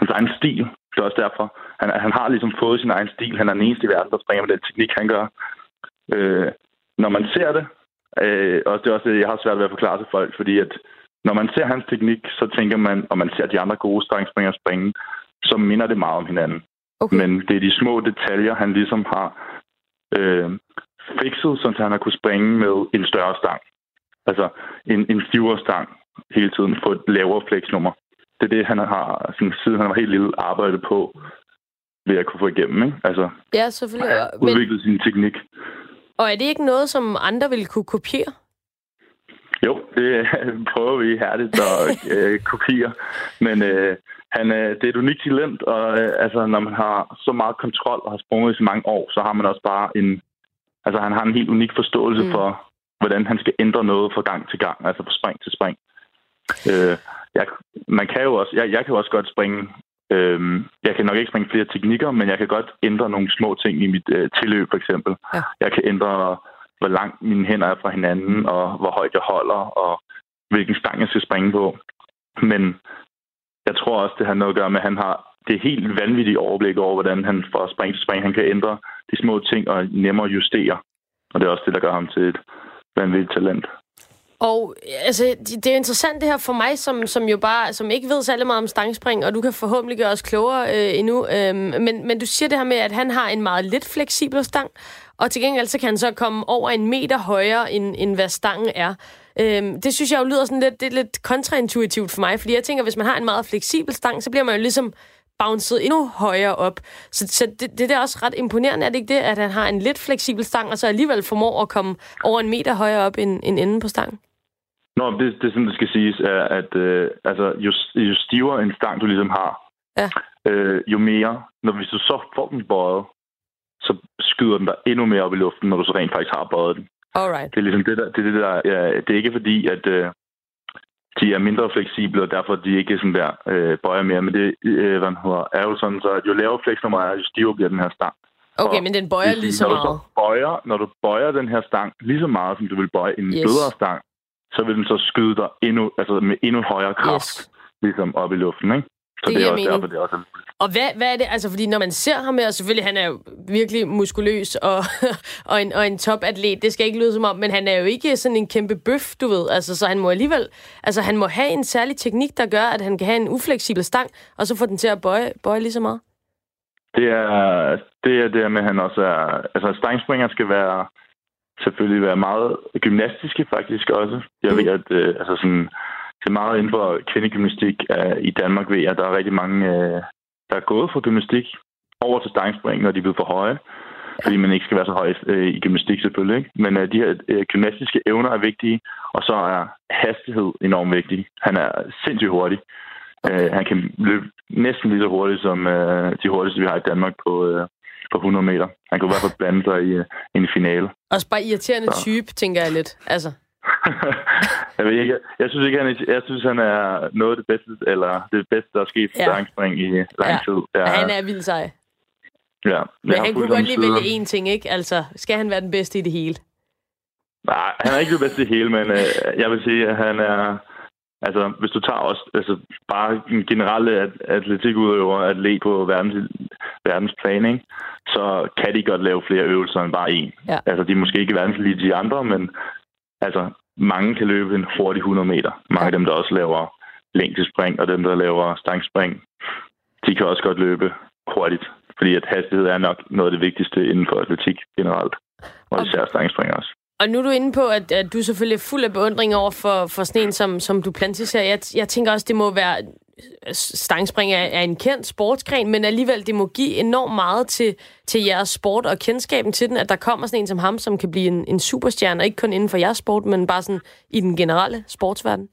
hans egen stil. Det er også derfor. Han, han har ligesom fået sin egen stil. Han er den eneste i verden, der springer med den teknik, han gør. Øh, når man ser det, øh, og det er også det, jeg har svært ved at forklare til folk, fordi at når man ser hans teknik, så tænker man, og man ser de andre gode stangspringere springe, så minder det meget om hinanden. Okay. Men det er de små detaljer, han ligesom har øh, fikset, så han har kunne springe med en større stang. Altså en, en stivere stang hele tiden, få et lavere flexnummer. Det er det, han har, sådan, siden han var helt lille, arbejdet på ved at kunne få igennem. Ikke? Altså, ja, selvfølgelig. Udviklet men... sin teknik. Og er det ikke noget, som andre vil kunne kopiere? Jo, det [laughs] prøver vi hærdigt at øh, kopiere. Men øh, han, øh, det er et unikt talent, og øh, altså, når man har så meget kontrol og har sprunget i så mange år, så har man også bare en... Altså, han har en helt unik forståelse mm. for, hvordan han skal ændre noget fra gang til gang, altså fra spring til spring. Øh, jeg, man kan jo også, jeg, jeg kan jo også godt springe Øhm, jeg kan nok ikke springe flere teknikker, men jeg kan godt ændre nogle små ting i mit øh, tilløb, for eksempel. Ja. Jeg kan ændre, hvor langt mine hænder er fra hinanden, og hvor højt jeg holder, og hvilken stang jeg skal springe på. Men jeg tror også, det har noget at gøre med, at han har det helt vanvittige overblik over, hvordan han fra spring til spring, han kan ændre de små ting og nemmere justere. Og det er også det, der gør ham til et vanvittigt talent. Og altså, det er interessant det her for mig, som, som jo bare som ikke ved særlig meget om stangspring, og du kan forhåbentlig gøre os klogere øh, endnu. Øh, men, men du siger det her med, at han har en meget lidt fleksibel stang, og til gengæld så kan han så komme over en meter højere, end, end hvad stangen er. Øh, det synes jeg jo lyder sådan lidt, det er lidt kontraintuitivt for mig, fordi jeg tænker, hvis man har en meget fleksibel stang, så bliver man jo ligesom bounced endnu højere op. Så, så det, det er også ret imponerende, er det ikke det, at han har en lidt fleksibel stang, og så alligevel formår at komme over en meter højere op end, end enden på stangen? Nå, det, det sådan, det skal siges, er, at øh, altså, jo, jo stivere en stang, du ligesom har, ja. øh, jo mere, når hvis du så får den bøjet, så skyder den dig endnu mere op i luften, når du så rent faktisk har bøjet den. Alright. Det er ligesom det, der, det, er det der ja, det er ikke fordi, at øh, de er mindre fleksible, og derfor de ikke sådan der øh, bøjer mere. Men det øh, hvad hedder, er jo sådan, så at jo lavere flexnummer er, jo stivere bliver den her stang. Okay, og men den bøjer lige så når meget. Du så bøjer, når du bøjer den her stang lige så meget, som du vil bøje en yes. blødere stang, så vil den så skyde dig endnu, altså med endnu højere kraft, Yes. ligesom op i luften, ikke? Så Det det, er også mening. derfor, det er også Og hvad, hvad er det, altså fordi når man ser ham her, selvfølgelig han er jo virkelig muskuløs og, [laughs] og, en, og en topatlet, det skal ikke lyde som om, men han er jo ikke sådan en kæmpe bøf, du ved, altså så han må alligevel, altså han må have en særlig teknik, der gør, at han kan have en ufleksibel stang, og så få den til at bøje, bøje lige så meget. Det er det, er det med, at han også er... Altså, stangspringer skal være selvfølgelig være meget gymnastiske faktisk også. Jeg ved, at øh, altså sådan, det er meget inden for kvindegymnastik øh, i Danmark ved jeg, at der er rigtig mange, øh, der er gået fra gymnastik over til stangspring, når de er blevet for høje. Fordi man ikke skal være så høj øh, i gymnastik selvfølgelig. Ikke? Men øh, de her øh, gymnastiske evner er vigtige, og så er hastighed enormt vigtig. Han er sindssygt hurtig. Okay. han kan løbe næsten lige så hurtigt som øh, de hurtigste, vi har i Danmark på, øh, på 100 meter. Han kan i hvert fald blande sig i, øh, i en finale. Også bare irriterende Så. type, tænker jeg lidt. Altså, [laughs] jeg, ved ikke, jeg synes ikke, han er, jeg synes, han er noget af det bedste, eller det bedste, der er sket for Ja. stangspring i lang Ja. tid. Ja, han er vildt sej. ja. Men Jeg han kunne godt lige vælge én ting, ikke? Altså, skal han være den bedste i det hele? Nej, han er ikke det bedste i hele, men øh, jeg vil sige, at han er... Altså, hvis du tager også altså, bare en generelle at- atletikudøver, atlet på verdens, verdensplan, ikke? så kan de godt lave flere øvelser end bare en. Ja. Altså, de er måske ikke verdens lige de andre, men altså, mange kan løbe en hurtig 100 meter. Mange af dem, der også laver længdespring, og dem, der laver stangspring, de kan også godt løbe hurtigt. Fordi at hastighed er nok noget af det vigtigste inden for atletik generelt. Og især stangspring også. Og nu er du inde på, at, at du selvfølgelig er fuld af beundring over for, for sådan en som, som Duplantis her. Jeg, jeg tænker også, det må være... Stangspring er, er en kendt sportsgren, men alligevel, det må give enormt meget til, til jeres sport og kendskaben til den, at der kommer sådan en som ham, som kan blive en, en superstjerne, og ikke kun inden for jeres sport, men bare sådan i den generelle sportsverden.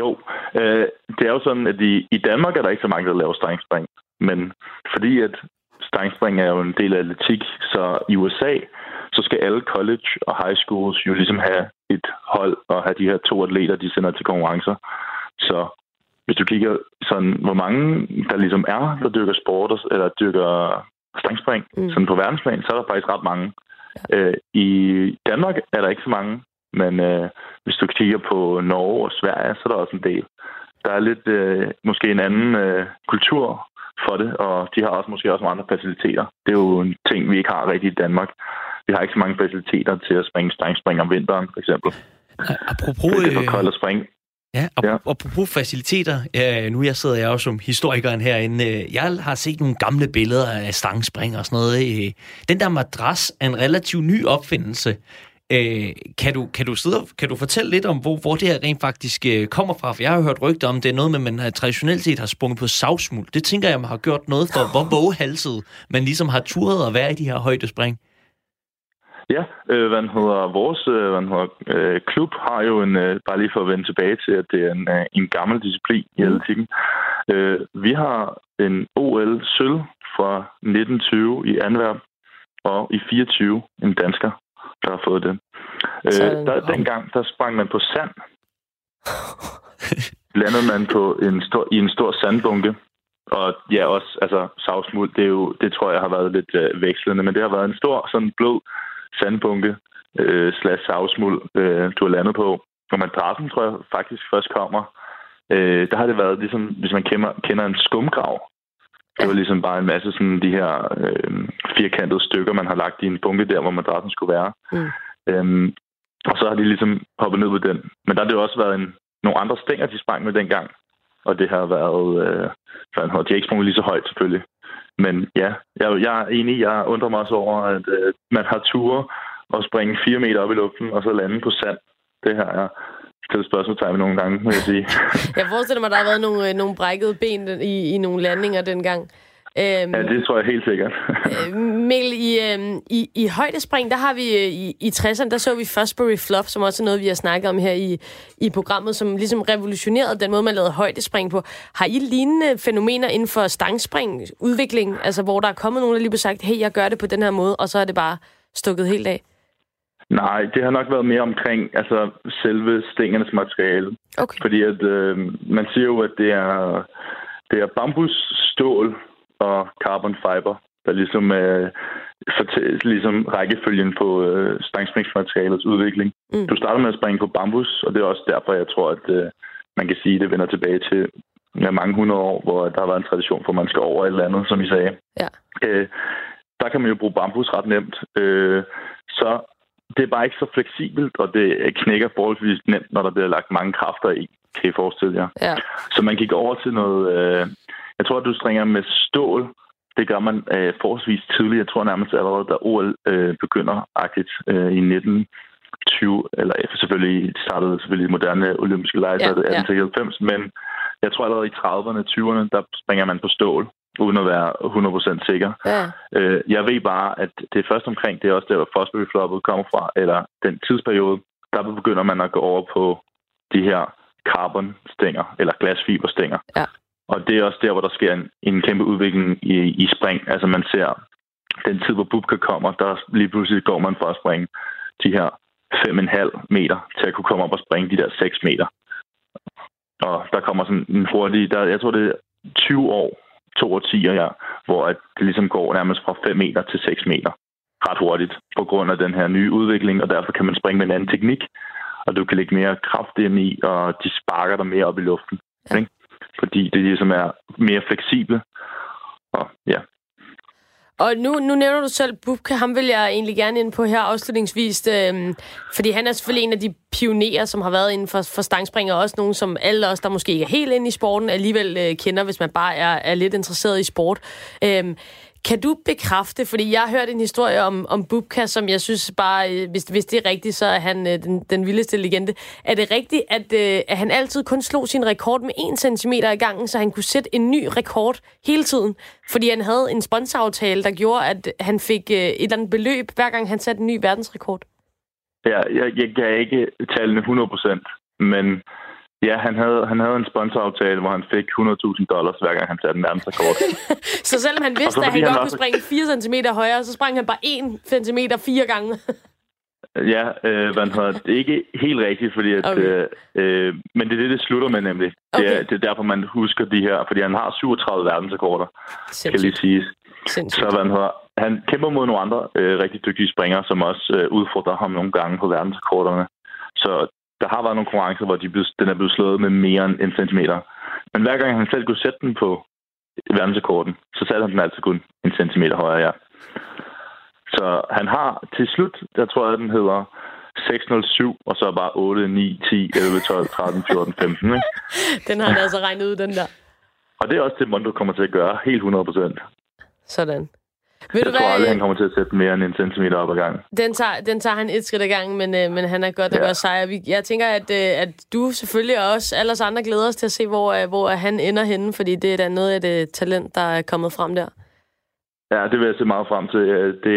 Jo, øh, det er jo sådan, at i, i Danmark er der ikke så mange, der laver stangspring. Men fordi at stangspring er jo en del af atletik, så i USA, så skal alle college og high schools jo ligesom have et hold og have de her to atleter, de sender til konkurrencer. Så hvis du kigger sådan, hvor mange der ligesom er, der dyrker sport, eller dyrker stangspring, Mm. sådan på verdensplan, så er der faktisk ret mange. Øh, I Danmark er der ikke så mange, men øh, hvis du kigger på Norge og Sverige, så er der også en del. Der er lidt øh, måske en anden øh, kultur for det, og de har også måske også nogle andre faciliteter. Det er jo en ting, vi ikke har rigtigt i Danmark. Vi har ikke så mange faciliteter til at springe stangspring om vinteren, for eksempel. Apropos, Det er for øh, koldt at springe. Ja, og, Ja. apropos faciliteter, nu jeg sidder jeg jo som historikeren herinde, øh, jeg har set nogle gamle billeder af stangspring og sådan noget. Øh, den der madras er en relativt ny opfindelse. Kan, du, kan, du sidde, og- kan du fortælle lidt om, hvor, hvor det her rent faktisk kommer fra? For jeg har hørt rygter om, det er noget med, at man traditionelt set har sprunget på savsmuld. Det tænker jeg, man har gjort noget for, hvor vågehalset man ligesom har turet at være i de her højdespring. Ja, øh, hvad hedder, vores øh, hvad hedder, øh, klub har jo en, øh, bare lige for at vende tilbage til, at det er en, øh, en gammel disciplin i atletikken. Øh, vi har en OL sølv fra 1920 i Antwerp, og i 24 en dansker, der har fået det. Øh, der, dengang, der sprang man på sand. [laughs] Landede man på en stor, i en stor sandbunke. Og ja, også altså, savsmuld, det, er jo, det tror jeg har været lidt øh, vekslende, men det har været en stor, sådan blød sandbunke øh, slash savsmuld, øh, du har landet på. Og madrassen, tror jeg faktisk først kommer. Øh, der har det været ligesom, hvis man kender, kender en skumgrav. Det var ligesom bare en masse sådan de her øh, firkantede stykker, man har lagt i en bunke der, hvor madrassen skulle være. Mm. Øhm, og så har de ligesom hoppet ned på den. Men der har det jo også været en, nogle andre stænger, de sprang med dengang. Og det har været... Øh, sådan, de har ikke sprunget lige så højt, selvfølgelig. Men ja, jeg, jeg er enig. Jeg undrer mig også over, at øh, man har ture og springe fire meter op i luften, og så lande på sand. Det her er stillet spørgsmålstegn nogle gange, må jeg sige. [laughs] Jeg forestiller mig, der har været nogle, øh, nogle brækkede ben i, i nogle landinger dengang. Øhm, ja, det tror jeg helt sikkert. [laughs] øh, Mikkel, i, øh, i, i højdespring, der har vi øh, i, i 60'erne, der så vi Fosbury Fluff, som også er noget, vi har snakket om her i, i programmet, som ligesom revolutionerede den måde, man lavede højdespring på. Har I lignende fænomener inden for stangspring, udvikling, altså hvor der er kommet nogen, der lige har sagt, hey, jeg gør det på den her måde, og så er det bare stukket helt af? Nej, det har nok været mere omkring altså, selve stængernes materiale. Okay. Fordi at, øh, man siger jo, at det er, det er bambusstål og carbon fiber, der ligesom øh, fortæller ligesom rækkefølgen på øh, stangspringsmaterialets udvikling. Mm. Du starter med at springe på bambus, og det er også derfor, jeg tror, at øh, man kan sige, at det vender tilbage til ja, mange hundrede år, hvor der har været en tradition for, at man skal over et eller andet, som I sagde. Ja. Øh, der kan man jo bruge bambus ret nemt. Øh, så det er bare ikke så fleksibelt, og det knækker forholdsvis nemt, når der bliver lagt mange kræfter i, kan I forestille jer. Ja. Så man gik over til noget... Øh, jeg tror, at du stringer med stål. Det gør man øh, forholdsvis tidligt. Jeg tror nærmest allerede, da OL øh, begynder agtigt øh, i 1920, eller selvfølgelig startede selvfølgelig moderne olympiske lege, ja, 1890, ja. men jeg tror allerede i 30'erne, 20'erne, der springer man på stål uden at være 100% sikker. Ja. Øh, jeg ved bare, at det er først omkring, det er også der, hvor Fosbury kommer fra, eller den tidsperiode, der begynder man at gå over på de her carbon-stænger, eller glasfiberstænger. Ja. Og det er også der, hvor der sker en, en kæmpe udvikling i, i spring. Altså man ser den tid, hvor Bubka kommer, der lige pludselig går man for at springe de her 5,5 meter til at kunne komme op og springe de der 6 meter. Og der kommer sådan en hurtig, der, jeg tror det er 20 år to årtier, ja, hvor at det ligesom går nærmest fra 5 meter til 6 meter ret hurtigt på grund af den her nye udvikling, og derfor kan man springe med en anden teknik, og du kan lægge mere kraft ind i, og de sparker dig mere op i luften. Ja. Ikke? Fordi det ligesom er mere fleksible. Og ja, og nu, nu nævner du selv Bubka, ham vil jeg egentlig gerne ind på her afslutningsvis, øh, fordi han er selvfølgelig en af de pionerer, som har været inden for, for stangspring, og også nogen, som alle os, der måske ikke er helt inde i sporten, alligevel øh, kender, hvis man bare er, er lidt interesseret i sport. Øh, kan du bekræfte, fordi jeg har hørt en historie om, om Bubka, som jeg synes bare, øh, hvis, hvis det er rigtigt, så er han øh, den, den vildeste legende. Er det rigtigt, at, øh, at han altid kun slog sin rekord med 1 cm i gangen, så han kunne sætte en ny rekord hele tiden? Fordi han havde en sponsoraftale, der gjorde, at han fik øh, et eller andet beløb, hver gang han satte en ny verdensrekord? Ja, jeg, jeg kan ikke tallene 100%, men Ja, han havde, han havde en sponsoraftale, hvor han fik 100.000 dollars, hver gang han satte en verdensrekord. [laughs] så selvom han vidste, at han, han godt kunne springe 4 cm højere, så sprang han bare 1 cm fire gange? [laughs] ja, øh, man har det ikke helt rigtigt, fordi at, okay. øh, øh, men det er det, det slutter med nemlig. Okay. Det, er, det er derfor, man husker de her, fordi han har 37 verdensrekorder, Sindssygt. kan lige sige. Så man har, han kæmper mod nogle andre øh, rigtig dygtige springere, som også øh, udfordrer ham nogle gange på verdensrekorderne. Så der har været nogle konkurrencer, hvor de blev, den er blevet slået med mere end en centimeter. Men hver gang han selv kunne sætte den på verdensrekorden, så satte han den altid kun en centimeter højere, ja. Så han har til slut, jeg tror jeg, den hedder 607, og så bare 8, 9, 10, 11, 12, 13, 14, 15. Ikke? [laughs] Den har han altså regnet ud, den der. Og det er også det, Mondo kommer til at gøre, helt 100 procent. Sådan. Ved jeg du tror hvad, aldrig, han kommer til at sætte mere end en centimeter op ad gangen. Den tager, den tager han et skridt ad gangen, men, øh, men han er godt at ja. gøre sejr. Jeg tænker, at, øh, at du selvfølgelig også, alle os andre glæder os til at se, hvor, øh, hvor han ender henne, fordi det er da noget af det talent, der er kommet frem der. Ja, det vil jeg se meget frem til. Det,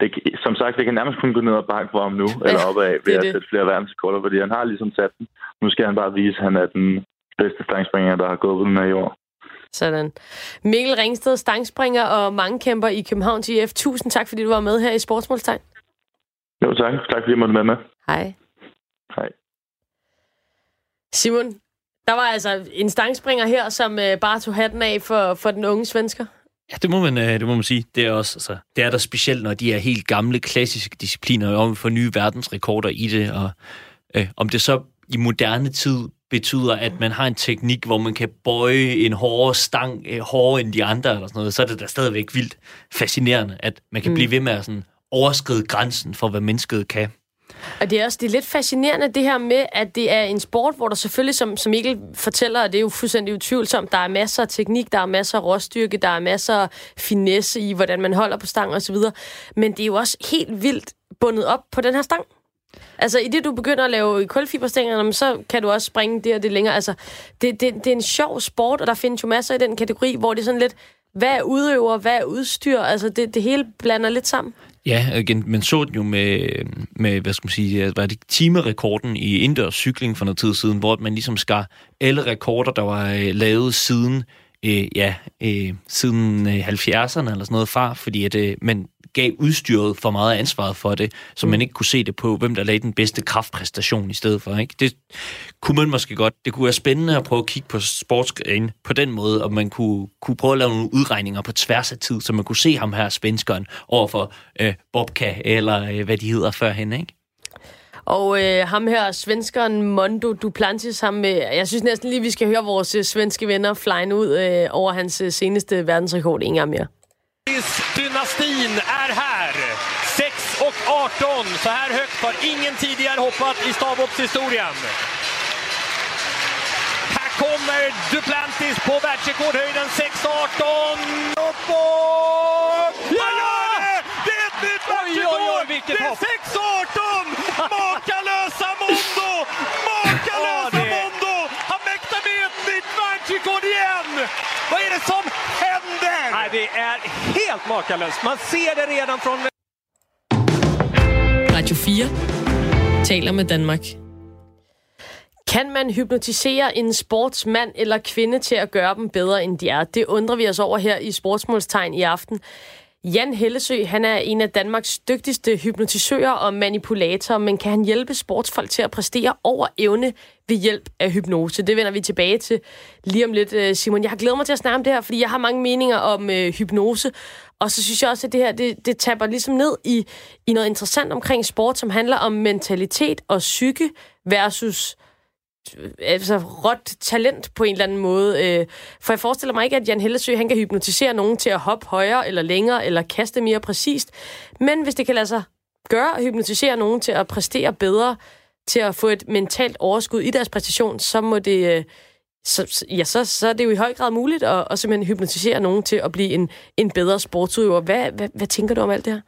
det, som sagt, det kan nærmest kun gå ned og bakke for ham nu, ja, eller opad ved at sætte flere verdensrekorder, fordi han har ligesom sat den. Nu skal han bare vise, at han er den bedste stangspringer, der har gået på den her i år. Sådan. Mikkel Ringsted, stangspringer og mangekæmper i København GF. Tusind tak, fordi du var med her i Sportsmålstegn. Jo, tak. Tak, fordi jeg måtte være med. Hej. Hej. Simon, der var altså en stangspringer her, som øh, bare tog hatten af for, for den unge svensker. Ja, det må man, øh, det må man sige. Det er også, altså, det er der specielt, når de er helt gamle, klassiske discipliner, om for nye verdensrekorder i det, og øh, om det så i moderne tid betyder, at man har en teknik, hvor man kan bøje en hårdere stang øh, hårdere end de andre, eller sådan noget, så er det da stadigvæk vildt fascinerende, at man kan mm. blive ved med at sådan overskride grænsen for, hvad mennesket kan. Og det er også det er lidt fascinerende, det her med, at det er en sport, hvor der selvfølgelig, som, som Mikkel fortæller, og det er jo fuldstændig utvivlsomt, der er masser af teknik, der er masser af råstyrke, der er masser af finesse i, hvordan man holder på stang osv., men det er jo også helt vildt bundet op på den her stang. Altså, i det du begynder at lave kulfiberstænger, så kan du også springe det og det længere. Altså, det, det, det er en sjov sport, og der findes jo masser i den kategori, hvor det er sådan lidt, Hvad er udøver? Hvad er udstyr? Altså, det, det hele blander lidt sammen. Ja, igen, man så den jo med, med hvad skal man sige, øh, var det timerekorden i indendørs cykling for noget tid siden, hvor man ligesom skar alle rekorder, der var øh, lavet siden øh, ja, øh, siden øh, 70'erne eller sådan noget far, fordi at, øh, man gav udstyret for meget ansvaret for det, så mm. man ikke kunne se det på, hvem der lagde den bedste kraftpræstation i stedet for. Ikke? Det kunne man måske godt. Det kunne være spændende at prøve at kigge på sportsgren på den måde, og man kunne, kunne prøve at lave nogle udregninger på tværs af tid, så man kunne se ham her, svenskeren, overfor øh, Bobka, eller øh, hvad de hedder førhen, ikke? Og øh, ham her, svenskeren Mondo Duplantis, ham, øh, jeg synes næsten lige, vi skal høre vores øh, svenske venner flyne ud øh, over hans øh, seneste verdensrekord en gang mere. Dynastin är här. 6 och 18. Så här högt har ingen tidigare hoppat i stavhoppshistorien. Här kommer Duplantis på världsrekordhöjden 6.18. Uppåt! Ja! Det är ett nytt världsrekord! Det är 6.18! Makalösa Mondo! Makalösa Mondo! Han mäktar med ett nytt världsrekord igen! Vad är det som händer? Nej, det är helt makalöst. Man ser det redan från... Radio 4 taler med Danmark. Kan man hypnotisere en sportsmand eller kvinde til at gøre dem bedre, end de er? Det undrer vi os over her i Sportsmålstegn i aften. Jan Hellesø, han er en af Danmarks dygtigste hypnotisører og manipulatorer, men kan han hjælpe sportsfolk til at præstere over evne ved hjælp af hypnose? Det vender vi tilbage til lige om lidt, øh, Simon. Jeg har glædet mig til at snakke om det her, fordi jeg har mange meninger om øh, hypnose, og så synes jeg også, at det her, det, det taber ligesom ned i, i noget interessant omkring sport, som handler om mentalitet og psyke versus Øh, altså, råt talent på en eller anden måde. Øh, for jeg forestiller mig ikke, at Jan Hellesø han kan hypnotisere nogen til at hoppe højere eller længere, eller kaste mere præcist. Men hvis det kan lade sig gøre at hypnotisere nogen til at præstere bedre, til at få et mentalt overskud i deres præstation, så må det... Øh, så, ja, så, så er det jo i høj grad muligt at, at simpelthen hypnotisere nogen til at blive en, en bedre sportsudøver. Hvad, hvad, hvad tænker du om alt det her?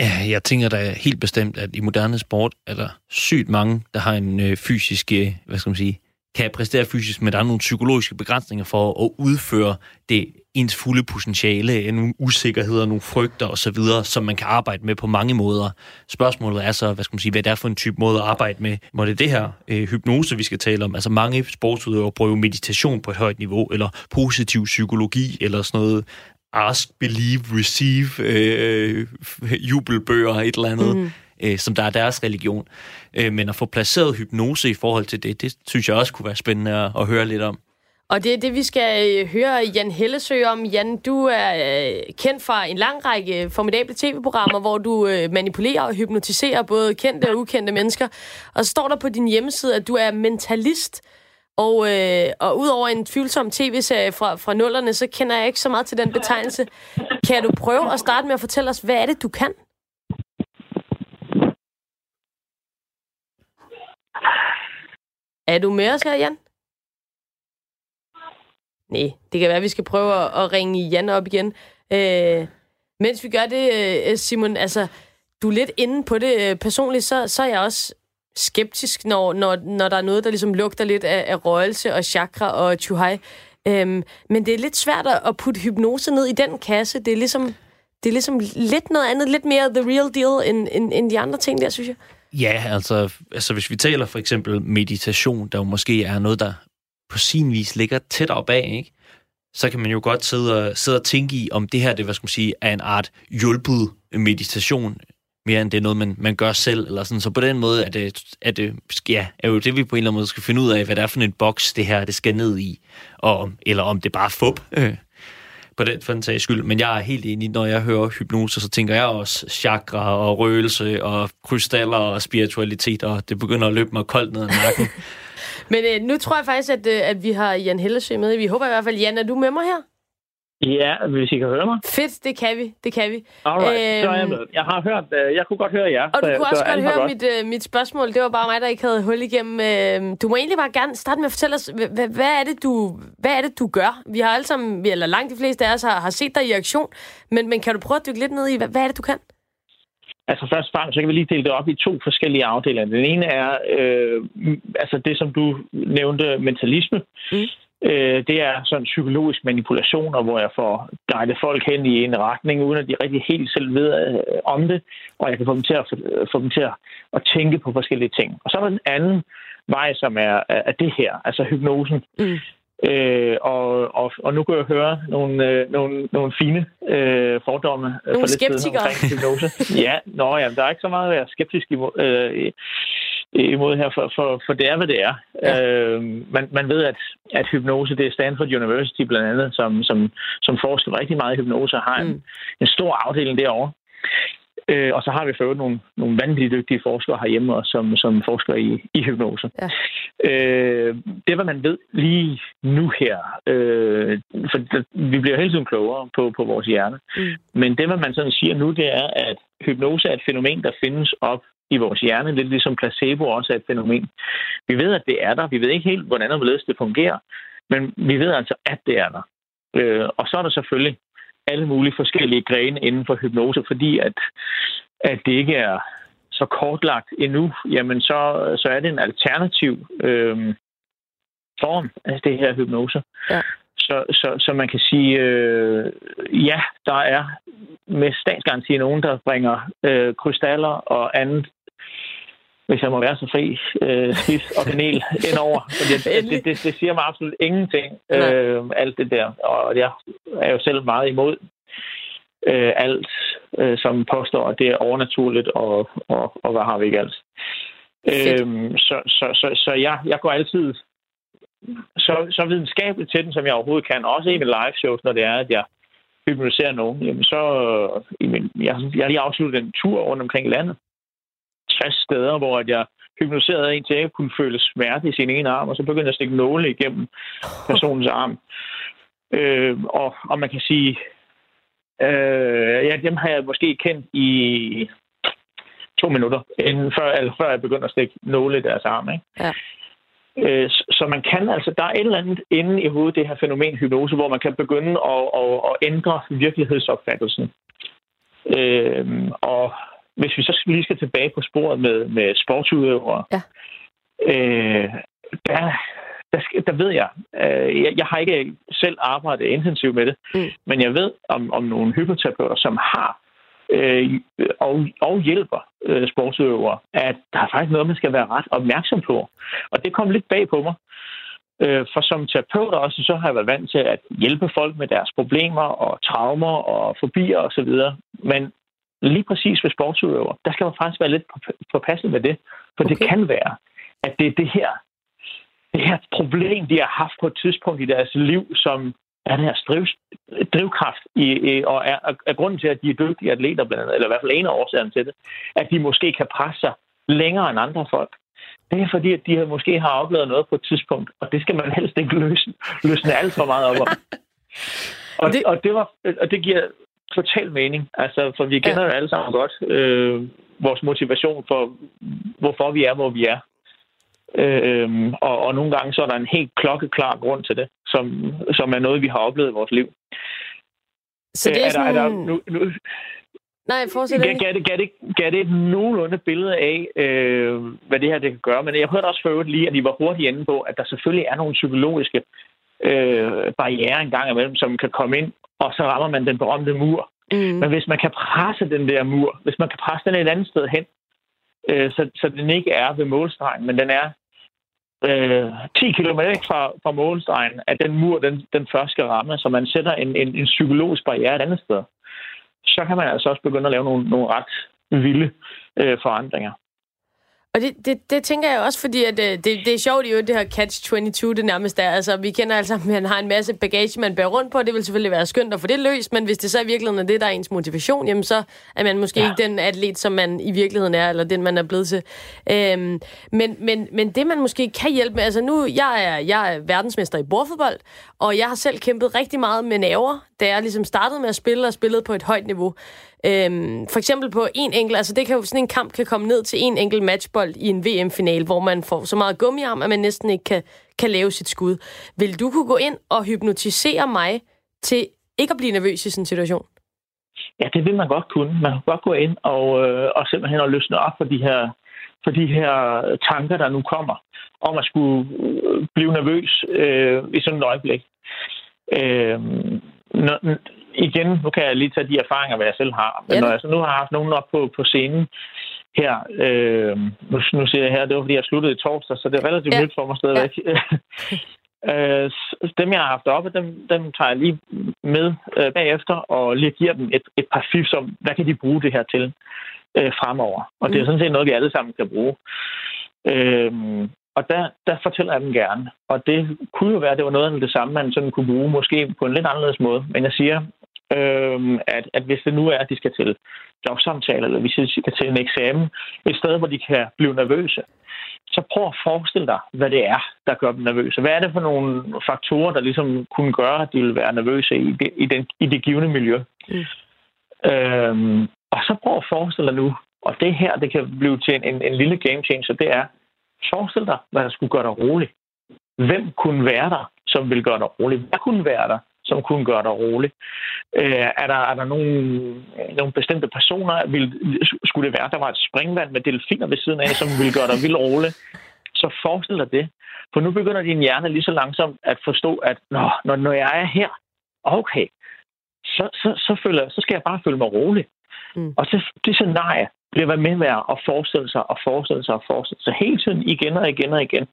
Ja, jeg tænker da helt bestemt, at i moderne sport er der sygt mange, der har en øh, fysisk, øh, hvad skal man sige, kan præstere fysisk, men der er nogle psykologiske begrænsninger for at udføre det ens fulde potentiale, nogle usikkerheder, nogle frygter osv., som man kan arbejde med på mange måder. Spørgsmålet er så, hvad skal man sige, hvad det er for en type måde at arbejde med. Må det det her øh, hypnose, vi skal tale om? Altså mange sportsudøvere prøver meditation på et højt niveau, eller positiv psykologi, eller sådan noget Ask, Believe, Receive, øh, jubelbøger, et eller andet, mm. øh, som der er deres religion. Øh, men at få placeret hypnose i forhold til det, det synes jeg også kunne være spændende at, at høre lidt om. Og det er det, vi skal øh, høre Jan Hellesø om. Jan, du er øh, kendt fra en lang række formidable tv-programmer, hvor du øh, manipulerer og hypnotiserer både kendte og ukendte mennesker. Og så står der på din hjemmeside, at du er mentalist. Og, øh, og udover en tvivlsom tv-serie fra, fra nullerne, så kender jeg ikke så meget til den betegnelse. Kan du prøve at starte med at fortælle os, hvad er det, du kan? Er du med os her, Jan? Nej, det kan være, at vi skal prøve at, at ringe Jan op igen. Øh, mens vi gør det, øh, Simon, altså, du er lidt inde på det øh, personligt, så, så er jeg også skeptisk, når, når, når der er noget, der ligesom lugter lidt af, af røgelse og chakra og chuhai. Øhm, men det er lidt svært at putte hypnose ned i den kasse. Det er ligesom, det er ligesom lidt noget andet, lidt mere the real deal, end, end, end de andre ting der, synes jeg. Ja, altså, altså hvis vi taler for eksempel meditation, der jo måske er noget, der på sin vis ligger tættere bag, ikke? så kan man jo godt sidde og, sidde og tænke i, om det her, det, hvad skal man sige, er en art hjulpet meditation, mere end det er noget, man, man gør selv. Eller sådan. Så på den måde er det, er, det, ja, er jo det, vi på en eller anden måde skal finde ud af, hvad det er for en boks, det her det skal ned i. Og, eller om det bare er fup. Øh, på den, for den sags skyld. Men jeg er helt enig, når jeg hører hypnose, så tænker jeg også chakra og røgelse og krystaller og spiritualitet, og det begynder at løbe mig koldt ned ad nakken. [laughs] Men øh, nu tror jeg faktisk, at, øh, at vi har Jan Hellesø med. Vi håber i hvert fald, Jan, er du med mig her? Ja, hvis I kan høre mig. Fedt, det kan vi. Det kan vi. Alright, øhm, så er jeg med. Jeg har hørt, uh, jeg kunne godt høre jer. Og du så, kunne også godt høre godt. Mit, uh, mit spørgsmål. Det var bare mig, der ikke havde hul igennem. Uh, du må egentlig bare gerne starte med at fortælle os, hvad, hvad, er, det, du, hvad er det, du gør? Vi har alle sammen, eller langt de fleste af os, har, har set dig i aktion. Men, men kan du prøve at dykke lidt ned i, hvad, hvad er det, du kan? Altså først og fremmest, så kan vi lige dele det op i to forskellige afdelinger. Den ene er øh, altså det, som du nævnte, mentalisme. Mm Øh, det er sådan psykologisk manipulationer, hvor jeg får guidet folk hen i en retning, uden at de rigtig helt selv ved øh, om det, og jeg kan få dem til at, få dem til at, at tænke på forskellige ting. Og så er der den anden vej, som er, er det her, altså hypnosen. Mm. Øh, og, og, og nu kan jeg høre nogle, øh, nogle, nogle fine øh, fordomme øh, nogle for lidt skeptikere. omkring hypnose. ja, nå, ja, der er ikke så meget at være skeptisk imod, øh, imod her, for, for, for det er, hvad det er. Ja. Øh, man, man ved, at, at hypnose, det er Stanford University blandt andet, som, som, som forsker rigtig meget i hypnose, og har en, mm. en stor afdeling derovre. Øh, og så har vi for nogle, nogle vanvittigt dygtige forskere herhjemme, også, som, som forsker i, i hypnose. Ja. Øh, det, hvad man ved lige nu her, øh, for det, vi bliver hele tiden klogere på, på vores hjerne, mm. men det, hvad man sådan siger nu, det er, at hypnose er et fænomen, der findes op i vores hjerne, lidt ligesom placebo også er et fænomen. Vi ved, at det er der. Vi ved ikke helt, hvordan og det fungerer, men vi ved altså, at det er der. Øh, og så er der selvfølgelig alle mulige forskellige grene inden for hypnose, fordi at, at det ikke er så kortlagt endnu, jamen så, så er det en alternativ øh, form af det her hypnose. Ja. Så, så, så man kan sige, øh, ja, der er med statsgaranti nogen, der bringer øh, krystaller og andet hvis jeg må være så fri, øh, spids og kanel [laughs] indover. Fordi det, det, det, det siger mig absolut ingenting, øh, alt det der. Og jeg er jo selv meget imod øh, alt, øh, som påstår, at det er overnaturligt, og, og, og hvad har vi ikke alt. Øh, så så, så, så jeg, jeg går altid så, så videnskabeligt til den, som jeg overhovedet kan. Også i mine live shows, når det er, at jeg hypnotiserer nogen. Jamen så, øh, jeg, jeg har lige afsluttet en tur rundt omkring landet 60 steder, hvor jeg hypnotiserede en til at kunne føle smerte i sin ene arm, og så begyndte jeg at stikke nåle igennem personens arm. Øh, og, og man kan sige, øh, ja, dem har jeg måske kendt i to minutter, inden før, eller før jeg begyndte at stikke nåle i deres arm. Ikke? Ja. Øh, så man kan altså, der er et eller andet inde i hovedet, det her fænomen hypnose, hvor man kan begynde at, at, at ændre virkelighedsopfattelsen. Øh, og hvis vi så lige skal tilbage på sporet med, med sportsudøvere, ja. øh, der, der, der ved jeg, øh, jeg, jeg har ikke selv arbejdet intensivt med det, mm. men jeg ved om, om nogle hypoterapeuter, som har øh, og, og hjælper øh, sportsudøvere, at der er faktisk noget, man skal være ret opmærksom på. Og det kom lidt bag på mig. Øh, for som terapeut også, så har jeg været vant til at hjælpe folk med deres problemer og traumer og fobier osv. Men lige præcis ved sportsudøver, der skal man faktisk være lidt påpasselig med det. For okay. det kan være, at det er det her, det her problem, de har haft på et tidspunkt i deres liv, som er den her driv, drivkraft, i, i, og er, er grunden til, at de er dygtige atleter, blandt andet, eller i hvert fald en af årsagerne til det, at de måske kan presse sig længere end andre folk. Det er fordi, at de måske har oplevet noget på et tidspunkt, og det skal man [laughs] helst ikke løse, løsne alt for meget op om. [laughs] Og det, og det, var, og det giver total mening. Altså, for vi kender ja. jo alle sammen godt øh, vores motivation for, hvorfor vi er, hvor vi er. Øh, og, og nogle gange så er der en helt klokkeklar grund til det, som, som er noget, vi har oplevet i vores liv. Så det er, er, sådan... der, er der, nu, nu, Nej, fortsæt gav, gav, det, gav, det, gav det et nogenlunde billede af, øh, hvad det her det kan gøre. Men jeg hørte også for øvrigt lige, at I var hurtigt inde på, at der selvfølgelig er nogle psykologiske øh, barriere en gang imellem, som kan komme ind og så rammer man den berømte mur. Mm. Men hvis man kan presse den der mur, hvis man kan presse den et andet sted hen, øh, så, så den ikke er ved målstregen, men den er øh, 10 km fra, fra målstregen, at den mur, den, den først skal ramme, så man sætter en, en, en psykologisk barriere et andet sted, så kan man altså også begynde at lave nogle, nogle ret vilde øh, forandringer. Og det, det, det tænker jeg også, fordi at, øh, det, det er sjovt jo, det her Catch-22, det nærmest er. Altså, vi kender altså, at man har en masse bagage, man bærer rundt på, det vil selvfølgelig være skønt at få det løst, men hvis det så i virkeligheden er det, der er ens motivation, jamen så er man måske ja. ikke den atlet, som man i virkeligheden er, eller den, man er blevet til. Øhm, men, men, men det, man måske kan hjælpe med, altså nu, jeg er, jeg er verdensmester i bordfodbold, og jeg har selv kæmpet rigtig meget med naver, da jeg ligesom startede med at spille og spillede på et højt niveau. Øhm, for eksempel på en enkelt, altså det kan jo, sådan en kamp kan komme ned til en enkelt matchbold i en VM-final, hvor man får så meget gummiarm, at man næsten ikke kan, kan lave sit skud. Vil du kunne gå ind og hypnotisere mig til ikke at blive nervøs i sådan en situation? Ja, det vil man godt kunne. Man kan godt gå ind og, øh, og simpelthen og løsne op for de her for de her tanker, der nu kommer, om at skulle øh, blive nervøs øh, i sådan et øjeblik. Øh, når, igen, nu kan jeg lige tage de erfaringer, hvad jeg selv har. Men ja. når jeg så nu har haft nogen op på, på scenen her, øh, nu, nu siger jeg her, det var fordi, jeg sluttede i torsdag, så det er relativt ja. nyt for mig stadigvæk. Ja. [laughs] Øh, dem, jeg har haft oppe, dem, dem tager jeg lige med øh, bagefter og lige giver dem et, et par fif om, hvad kan de bruge det her til øh, fremover. Og mm. det er mm. sådan set noget, vi alle sammen kan bruge. Øh, og der, der fortæller jeg dem gerne. Og det kunne jo være, at det var noget af det samme, man sådan kunne bruge, måske på en lidt anderledes måde. Men jeg siger, øh, at, at hvis det nu er, at de skal til jobsamtale, eller hvis de skal til en eksamen, et sted, hvor de kan blive nervøse, så prøv at forestille dig, hvad det er, der gør dem nervøse. Hvad er det for nogle faktorer, der ligesom kunne gøre, at de vil være nervøse i det, i den, i det givende miljø? Mm. Øhm, og så prøv at forestille dig nu, og det her, det kan blive til en, en, en lille game changer, det er, forestil dig, hvad der skulle gøre dig rolig. Hvem kunne være der, som vil gøre dig rolig? Hvad kunne være der, som kunne gøre dig rolig. Øh, er der, er der nogle, nogle bestemte personer? Vil, skulle det være, der var et springvand med delfiner ved siden af, som ville gøre dig vildt rolig? Så forestil dig det. For nu begynder din hjerne lige så langsomt at forstå, at når, når jeg er her, okay, så, så, så, føler, så skal jeg bare føle mig rolig. Mm. Og så, det scenarie bliver ved med med at forestille sig og forestille sig og forestille sig hele tiden igen og igen og igen.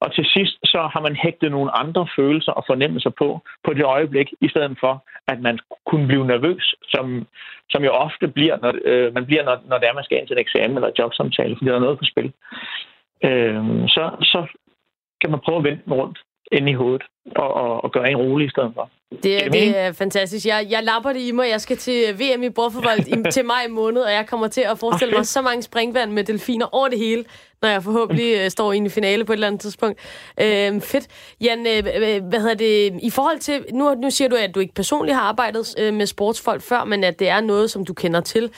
Og til sidst så har man hægtet nogle andre følelser og fornemmelser på, på det øjeblik, i stedet for, at man kunne blive nervøs, som, som jo ofte bliver, når, øh, man bliver, når, når det er, man skal ind til en eksamen eller jobsamtale, fordi der er noget på spil. Øh, så, så kan man prøve at vende den rundt ind i hovedet og, og, og gøre en rolig i stedet for. Det, er, det er fantastisk. Jeg, jeg lapper det i mig. Jeg skal til VM i bordfodbold til maj måned, og jeg kommer til at forestille okay. mig så mange springvand med delfiner over det hele, når jeg forhåbentlig øh, står i en finale på et eller andet tidspunkt. Øh, fedt. Jan, øh, øh, hvad hedder det? I forhold til... Nu, nu siger du, at du ikke personligt har arbejdet øh, med sportsfolk før, men at det er noget, som du kender til.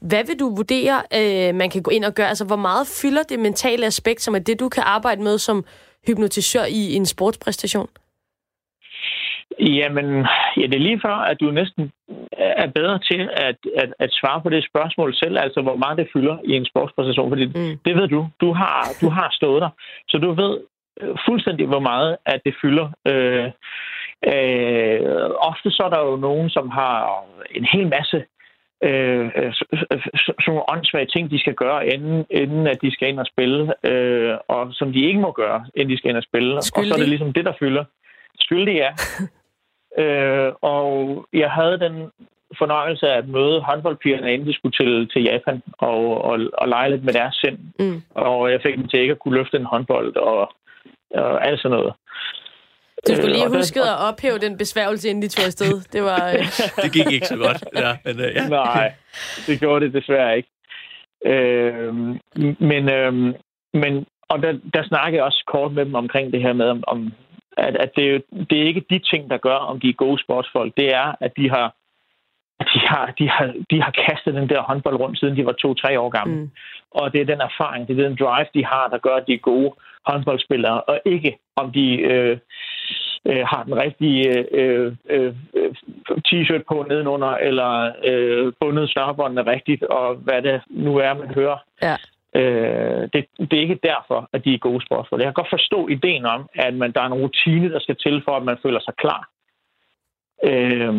Hvad vil du vurdere, øh, man kan gå ind og gøre? Altså, hvor meget fylder det mentale aspekt, som er det, du kan arbejde med som hypnotisør i en sportspræstation? Jamen, ja, det er lige før, at du næsten er bedre til at, at, at svare på det spørgsmål selv, altså hvor meget det fylder i en sportspræstation, fordi mm. det ved du. Du har, du har stået der, så du ved fuldstændig, hvor meget at det fylder. Øh, øh, ofte så er der jo nogen, som har en hel masse øh, sådan nogle åndssvage ting, de skal gøre, inden, inden at de skal ind og spille, øh, og som de ikke må gøre, inden de skal ind og spille. Skyldig. Og så er det ligesom det, der fylder. Skyldig, ja. [laughs] øh, og jeg havde den fornøjelse af at møde håndboldpigerne, inden de skulle til, til Japan og, og, og lege lidt med deres sind. Mm. Og jeg fik dem til ikke at kunne løfte en håndbold og, og alt sådan noget. Du skulle lige øh, huske at ophæve den besværgelse, inden de tog afsted. Det, var, øh... [laughs] det gik ikke så godt. Ja, men, uh, ja. Nej, det gjorde det desværre ikke. Øh, men, øh, men og der, der snakkede jeg også kort med dem omkring det her med, om, om at, at det, det er ikke de ting, der gør, om de er gode sportsfolk. Det er, at de har, de har, de har, de har kastet den der håndbold rundt, siden de var to-tre år gamle. Mm. Og det er den erfaring, det er den drive, de har, der gør, at de er gode håndboldspillere, og ikke om de øh, øh, har den rigtige øh, øh, t-shirt på nedenunder, eller øh, bundet snørbåndene rigtigt, og hvad det nu er, man hører. Ja. Øh, det, det er ikke derfor, at de er gode sportsfolk. Jeg kan godt forstå ideen om, at man, der er en rutine, der skal til for, at man føler sig klar. Øh,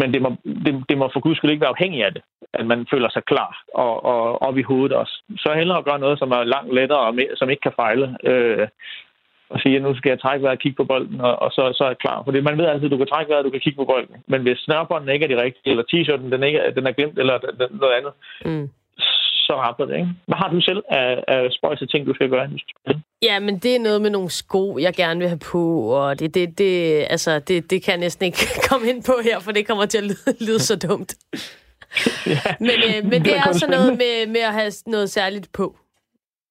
men det må, det, det må for guds skyld ikke være afhængig af det, at man føler sig klar og, og op i hovedet også. Så hellere at gøre noget, som er langt lettere og som ikke kan fejle. Øh, og sige, at nu skal jeg trække vejret og kigge på bolden, og, og så, så er jeg klar. Fordi man ved altid, at du kan trække vejret, og du kan kigge på bolden. Men hvis snørbånden ikke er de rigtige, eller t-shirten den, ikke, den er glemt, eller den, noget andet, mm. så rapper det, ikke? Hvad har du selv af, af spøjse ting, du skal gøre? Ja, men det er noget med nogle sko, jeg gerne vil have på, og det, det, det, altså, det, det kan jeg næsten ikke [laughs] komme ind på her, for det kommer til at lyde, lyde så dumt. ja, men, øh, men det er altså noget med, med at have noget særligt på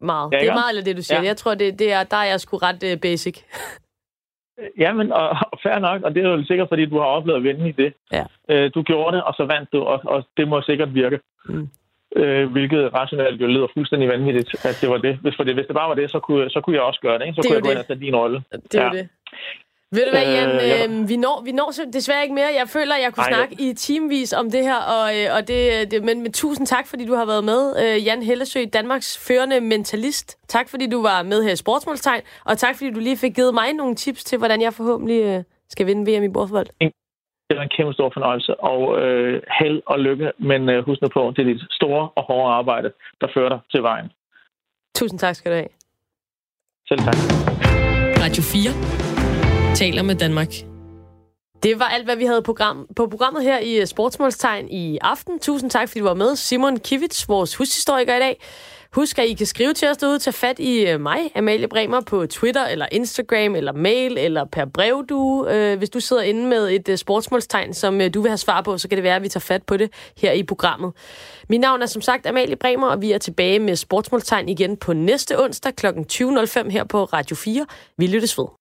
meget. Ja, det er meget eller det, du siger. Ja. Jeg tror, det, det er, der er jeg sgu ret uh, basic. [laughs] Jamen, og, og fair nok, og det er jo sikkert, fordi du har oplevet at vinde i det. Ja. Øh, du gjorde det, og så vandt du, og, og det må sikkert virke. Mm. Øh, hvilket rationelt jo lyder fuldstændig vanvittigt, at det var det. Hvis, for det, hvis det bare var det, så kunne, så kunne jeg også gøre det. Ikke? Så det kunne jeg gå ind og tage din rolle. Det er ja. det. Ved du hvad, Jan? Øh, ja. øh, vi, når, vi når desværre ikke mere. Jeg føler, at jeg kunne Ej, snakke ja. i timevis om det her, og, øh, og det, det, men, men tusind tak, fordi du har været med. Øh, Jan Hellesø, Danmarks førende mentalist. Tak, fordi du var med her i Sportsmålstegn, og tak, fordi du lige fik givet mig nogle tips til, hvordan jeg forhåbentlig øh, skal vinde VM i bordfodbold. Det var en kæmpe stor fornøjelse, og øh, held og lykke, men øh, husk nu på, det er dit store og hårde arbejde, der fører dig til vejen. Tusind tak skal du have. Selv tak. Radio 4 taler med Danmark. Det var alt, hvad vi havde program, på programmet her i Sportsmålstegn i aften. Tusind tak, fordi du var med. Simon Kivits, vores hushistoriker i dag. Husk, at I kan skrive til os derude, Tag fat i øh, mig, Amalie Bremer, på Twitter, eller Instagram, eller mail, eller per brev, du. Øh, hvis du sidder inde med et øh, sportsmålstegn, som du vil have svar på, så kan det være, at vi tager fat på det her i programmet. Mit navn er som sagt Amalie Bremer, og vi er tilbage med sportsmålstegn igen på næste onsdag kl. 20.05 her på Radio 4. Vi lyttes ved.